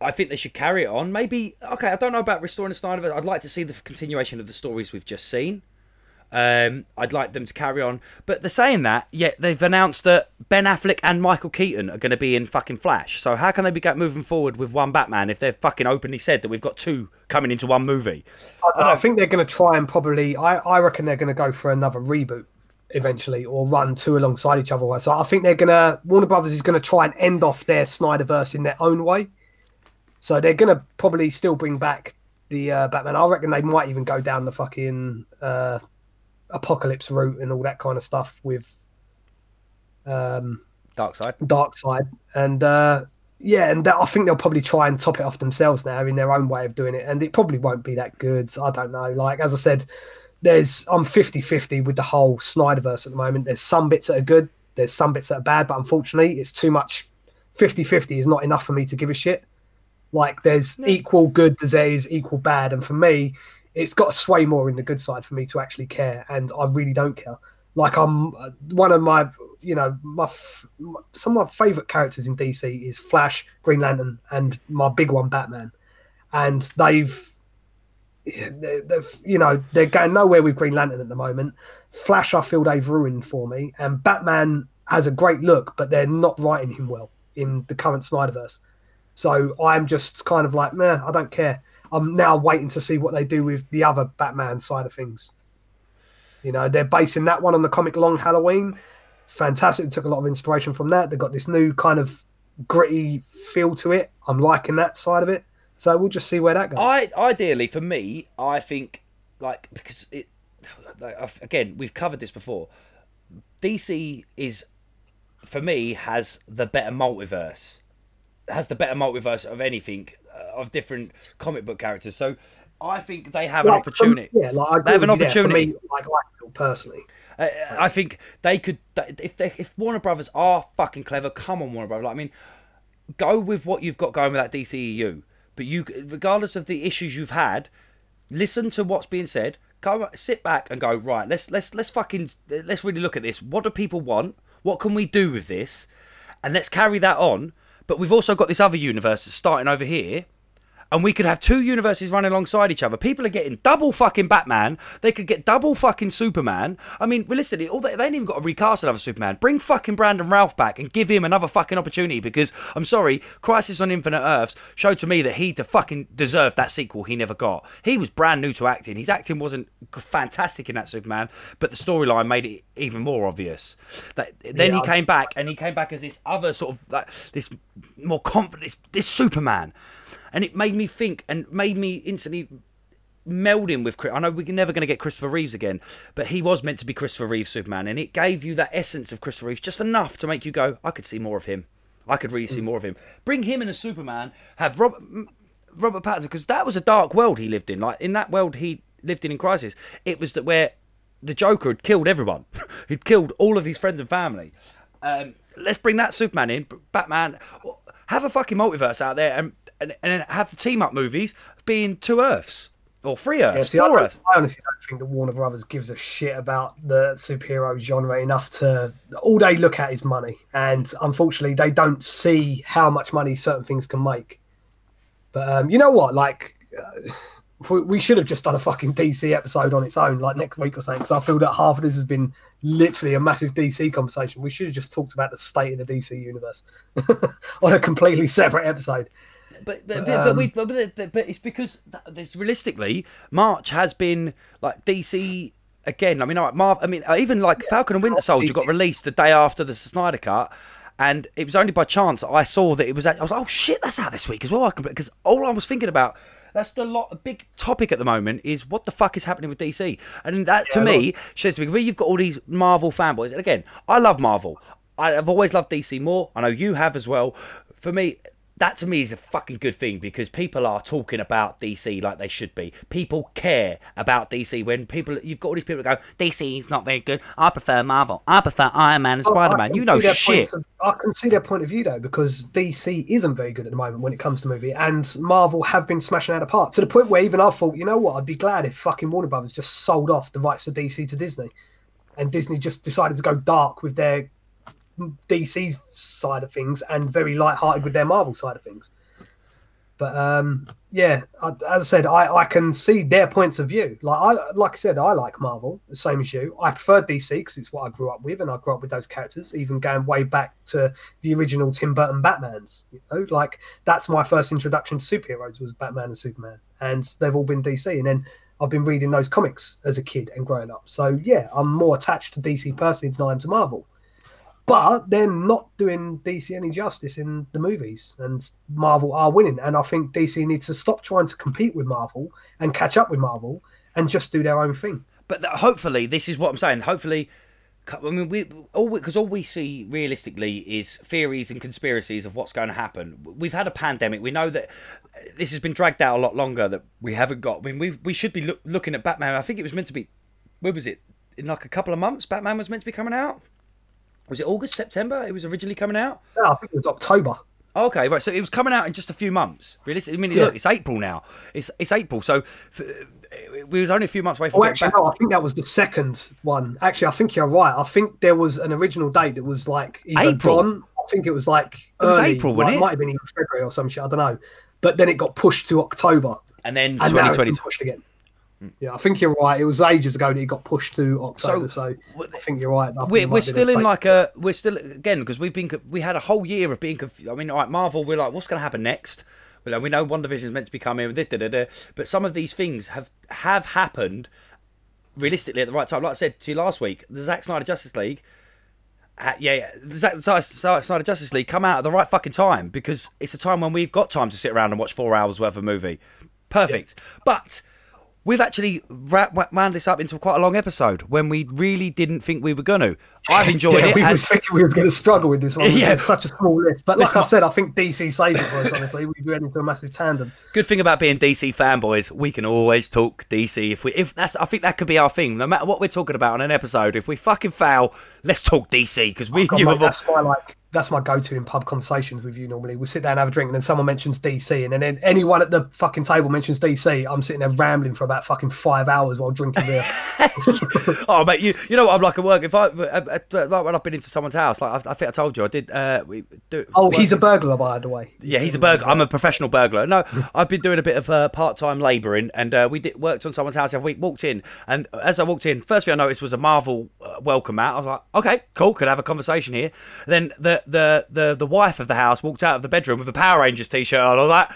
I think they should carry it on. Maybe okay. I don't know about restoring the Snyderverse. I'd like to see the continuation of the stories we've just seen. Um, I'd like them to carry on, but they're saying that yet they've announced that Ben Affleck and Michael Keaton are going to be in fucking Flash. So how can they be moving forward with one Batman if they've fucking openly said that we've got two coming into one movie? I, I think they're going to try and probably. I, I reckon they're going to go for another reboot eventually, or run two alongside each other. So I think they're going to. Warner Brothers is going to try and end off their Snyderverse in their own way. So they're going to probably still bring back the uh, Batman. I reckon they might even go down the fucking uh, apocalypse route and all that kind of stuff with um, Darkseid. Dark Side, and uh, yeah, and that, I think they'll probably try and top it off themselves now in their own way of doing it, and it probably won't be that good. I don't know. Like as I said, there's I'm 50-50 with the whole Snyderverse at the moment. There's some bits that are good, there's some bits that are bad, but unfortunately, it's too much. 50-50 is not enough for me to give a shit. Like there's equal good as there is equal bad, and for me, it's got to sway more in the good side for me to actually care, and I really don't care. Like I'm uh, one of my, you know, my, some of my favorite characters in DC is Flash, Green Lantern, and my big one Batman, and they've, they- they've, you know, they're going nowhere with Green Lantern at the moment. Flash, I feel they've ruined for me, and Batman has a great look, but they're not writing him well in the current Snyderverse. So I'm just kind of like, meh, I don't care. I'm now waiting to see what they do with the other Batman side of things. You know, they're basing that one on the comic Long Halloween. Fantastic. Took a lot of inspiration from that. They've got this new kind of gritty feel to it. I'm liking that side of it. So we'll just see where that goes. I ideally for me, I think like because it like, again we've covered this before. DC is for me has the better multiverse, has the better multiverse of anything of different comic book characters. So I think they have an Like, from- opportunity. yeah, like I they have an opportunity. me, like I feel personally. Uh, I think they could if they if Warner Brothers are fucking clever. Come on, Warner Brothers. Like, I mean, go with what you've got going with that DCEU. But you, regardless of the issues you've had, listen to what's being said. Go sit back and go right. Let's let's let's fucking let's really look at this. What do people want? What can we do with this? And let's carry that on. But we've also got this other universe that's starting over here. And we could have two universes running alongside each other. People are getting double fucking Batman. They could get double fucking Superman. I mean, realistically, all they, they ain't even got to recast another Superman. Bring fucking Brandon Routh back and give him another fucking opportunity because I'm sorry, Crisis on Infinite Earths showed to me that he de- fucking deserved that sequel he never got. He was brand new to acting. His acting wasn't fantastic in that Superman, but the storyline made it even more obvious. That then Yeah, he came back and he came back as this other sort of like this more confident, this, this Superman and it made me think and made me instantly meld in with Chris. I know we're never going to get Christopher Reeves again, but he was meant to be Christopher Reeves Superman, and it gave you that essence of Christopher Reeves just enough to make you go, I could see more of him. I could really see more of him. Bring him in as Superman. Have Robert Robert Pattinson because that was a dark world he lived in. Like in that world he lived in in Crisis, it was that where the Joker had killed everyone. <laughs> He'd killed all of his friends and family. Um, let's bring that Superman in, Batman. Have a fucking multiverse out there, and and, and have the team up movies being two Earths or three Earths, Yeah, see, I, four don't- Earths. I honestly don't think that Warner Brothers gives a shit about the superhero genre enough to. All they look at is money, and unfortunately, they don't see how much money certain things can make. But um, you know what? Like, uh, we, we should have just done a fucking DC episode on its own, like next week or something. Because I feel that half of this has been literally a massive DC conversation. We should have just talked about the state of the DC universe <laughs> on a completely separate episode. But but, but, but, um, we, but, but, but it's because th- th- realistically, March has been like DC again. I mean, like Marv. I mean, even like Falcon and Winter Soldier got released the day after the Snyder Cut. And it was only by chance that I saw that it was. At, I was like, "Oh shit, that's out this week as well." Because all I was thinking about that's the lot. A big topic at the moment is what the fuck is happening with DC, and that to me shows me where you've got all these Marvel fanboys. And again, I love Marvel. I have always loved DC more. I know you have as well. For me, that to me is a fucking good thing because people are talking about DC like they should be. People care about DC when people you've got all these people that go DC is not very good. I prefer Marvel. I prefer Iron Man and Spider Oh, I Man. You know shit. of- I can see their point of view though, because DC isn't very good at the moment when it comes to movie, and Marvel have been smashing out apart to the point where even I thought, you know what, I'd be glad if fucking Warner Brothers just sold off the rights to DC to Disney, and Disney just decided to go dark with their DC side of things and very light-hearted with their Marvel side of things. But um, yeah, as I said, I, I can see their points of view. Like I like I said, I like Marvel the same as you. I prefer DC because it's what I grew up with, and I grew up with those characters, even going way back to the original Tim Burton Batman's. You know, like that's my first introduction to superheroes was Batman and Superman, and they've all been DC. And then I've been reading those comics as a kid and growing up. So yeah, I'm more attached to DC personally than I am to Marvel but they're not doing DC any justice in the movies, and Marvel are winning. And I think DC needs to stop trying to compete with Marvel and catch up with Marvel and just do their own thing. But th- hopefully, this is what I'm saying. Hopefully, I mean, we all because all we see realistically is theories and conspiracies of what's going to happen. We've had a pandemic. We know that uh, this has been dragged out a lot longer. That we haven't got. I mean, we we should be look, looking at Batman. I think it was meant to be. Where was it? In like a couple of months, Batman was meant to be coming out. Was it August, September? It was originally coming out. No, I think it was October. Okay, right. So it was coming out in just a few months. Realistically, I mean, Yeah. look, it's April now. It's it's April, so we was only a few months away from. Oh, actually, back- no, I think that was the second one. Actually, I think you're right. I think there was an original date that was like April. gone. I think it was like It was early, April, like, wasn't it? might have been even February or some shit. I don't know. But then it got pushed to October, and then and now it's 2020. pushed again. Yeah, I think you're right. It was ages ago that it got pushed to October, so, I think you're right. We're, we're still in like a we're still again because we've been we had a whole year of being confused. I mean, all right, Marvel, we're like, what's going to happen next? Well, we know WandaVision is meant to be coming, da, da, da, da, but some of these things have have happened realistically at the right time. Like I said to you last week, the Zack Snyder Justice League. Uh, yeah, yeah, the Zack Snyder Justice League come out at the right fucking time because it's a time when we've got time to sit around and watch four hours worth of movie. Perfect. But we've actually ra- wa- wound this up into quite a long episode when we really didn't think we were going to. I've enjoyed <laughs> yeah, it. we and- was thinking we was going to struggle with this one. Yeah. <laughs> Yeah, such a small list. But like Let's I said, I think DC saved it for us. Honestly, we went into a massive tandem. Good thing about being DC fanboys, we can always talk DC. If we, if that's, I think that could be our thing. No matter what we're talking about on an episode, if we fucking fail, let's talk DC because oh we, God, you mate, all, that's my like that's my go-to in pub conversations with you. Normally, we sit down, have a drink, and then someone mentions DC, and then anyone at the fucking table mentions DC. I'm sitting there rambling for about fucking five hours while drinking beer. <laughs> oh, mate, you you know what I'm like at work. If I like when I've been into someone's house, like I, I think I told you, I did. Uh, we do. oh, work- he's a burglar, by the way. Yeah, he's a burglar. I'm a professional burglar. No, <laughs> I've been doing a bit of uh, part-time labouring, and uh, we did worked on someone's house every week. Walked in, and as I walked in, first thing I noticed was a Marvel uh, welcome mat. I was like, okay, cool, could have a conversation here. Then the the the the wife of the house walked out of the bedroom with a Power Rangers t-shirt on. I was like.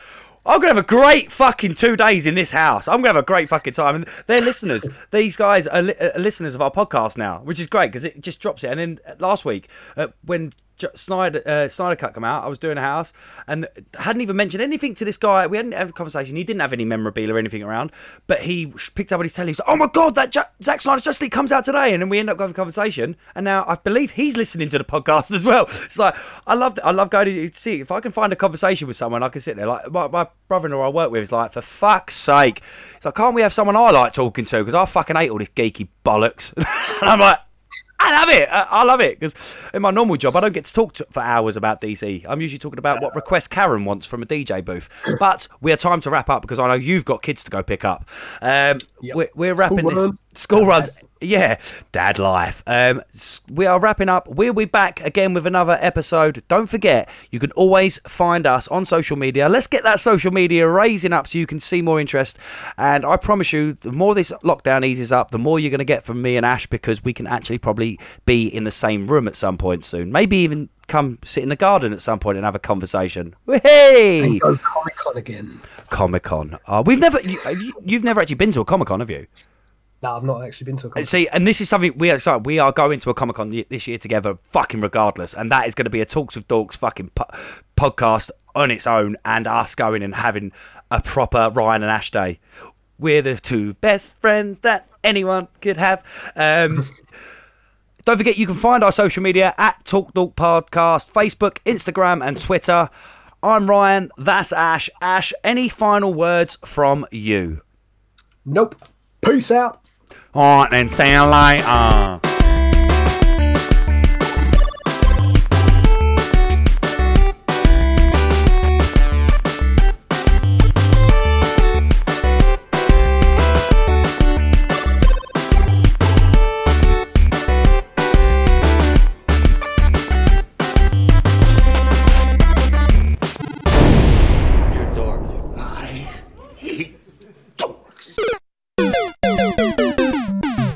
I'm gonna have a great fucking two days in this house. I'm gonna have a great fucking time. And they're listeners. <laughs> These guys are, li- are listeners of our podcast now, which is great because it just drops it. And then last week, uh, when Snyder uh, Snyder Cut come out, I was doing a house and hadn't even mentioned anything to this guy. We hadn't had a conversation. He didn't have any memorabilia or anything around, but he picked up on his telly. He's like, "Oh my god, that J- Zack Snyder's Justice League comes out today!" And then we end up having a conversation. And now I believe he's listening to the podcast <laughs> as well. It's like I love I love going to see if I can find a conversation with someone. I can sit there like my, my brother-in-law I work with is like, for fuck's sake, it's like can't we have someone I like talking to because I fucking hate all this geeky bollocks. <laughs> and I'm like. I love it. I, love it because in my normal job, I don't get to talk to, for hours about DC. I'm usually talking about what request Karen wants from a DJ booth. But we have time to wrap up because I know you've got kids to go pick up. Um, Yep. we're, we're wrapping School this runs. school runs. Yeah, dad life. Um, we are wrapping up. We'll be back again with another episode. Don't forget, you can always find us on social media. Let's get that social media raising up so you can see more interest. And I promise you, the more this lockdown eases up, the more you're going to get from me and Ash because we can actually probably be in the same room at some point soon. Maybe even come sit in the garden at some point and have a conversation. Hey, Go Comic Con again. Comic Con. Uh, we've never, you, have never actually been to a Comic Con, have you? No, I've not actually been to a Comic See, and this is something we are sorry, we are going to a Comic Con this year together, fucking regardless, and that is going to be a Talks with Dorks fucking po- podcast on its own, and us going and having a proper Ryan and Ash day. We're the two best friends that anyone could have. Um, <laughs> don't forget, you can find our social media at Talk Dork Podcast, Facebook, Instagram, and Twitter. I'm Ryan. That's Ash. Ash, any final words from you? Nope. Peace out. Then. See you later.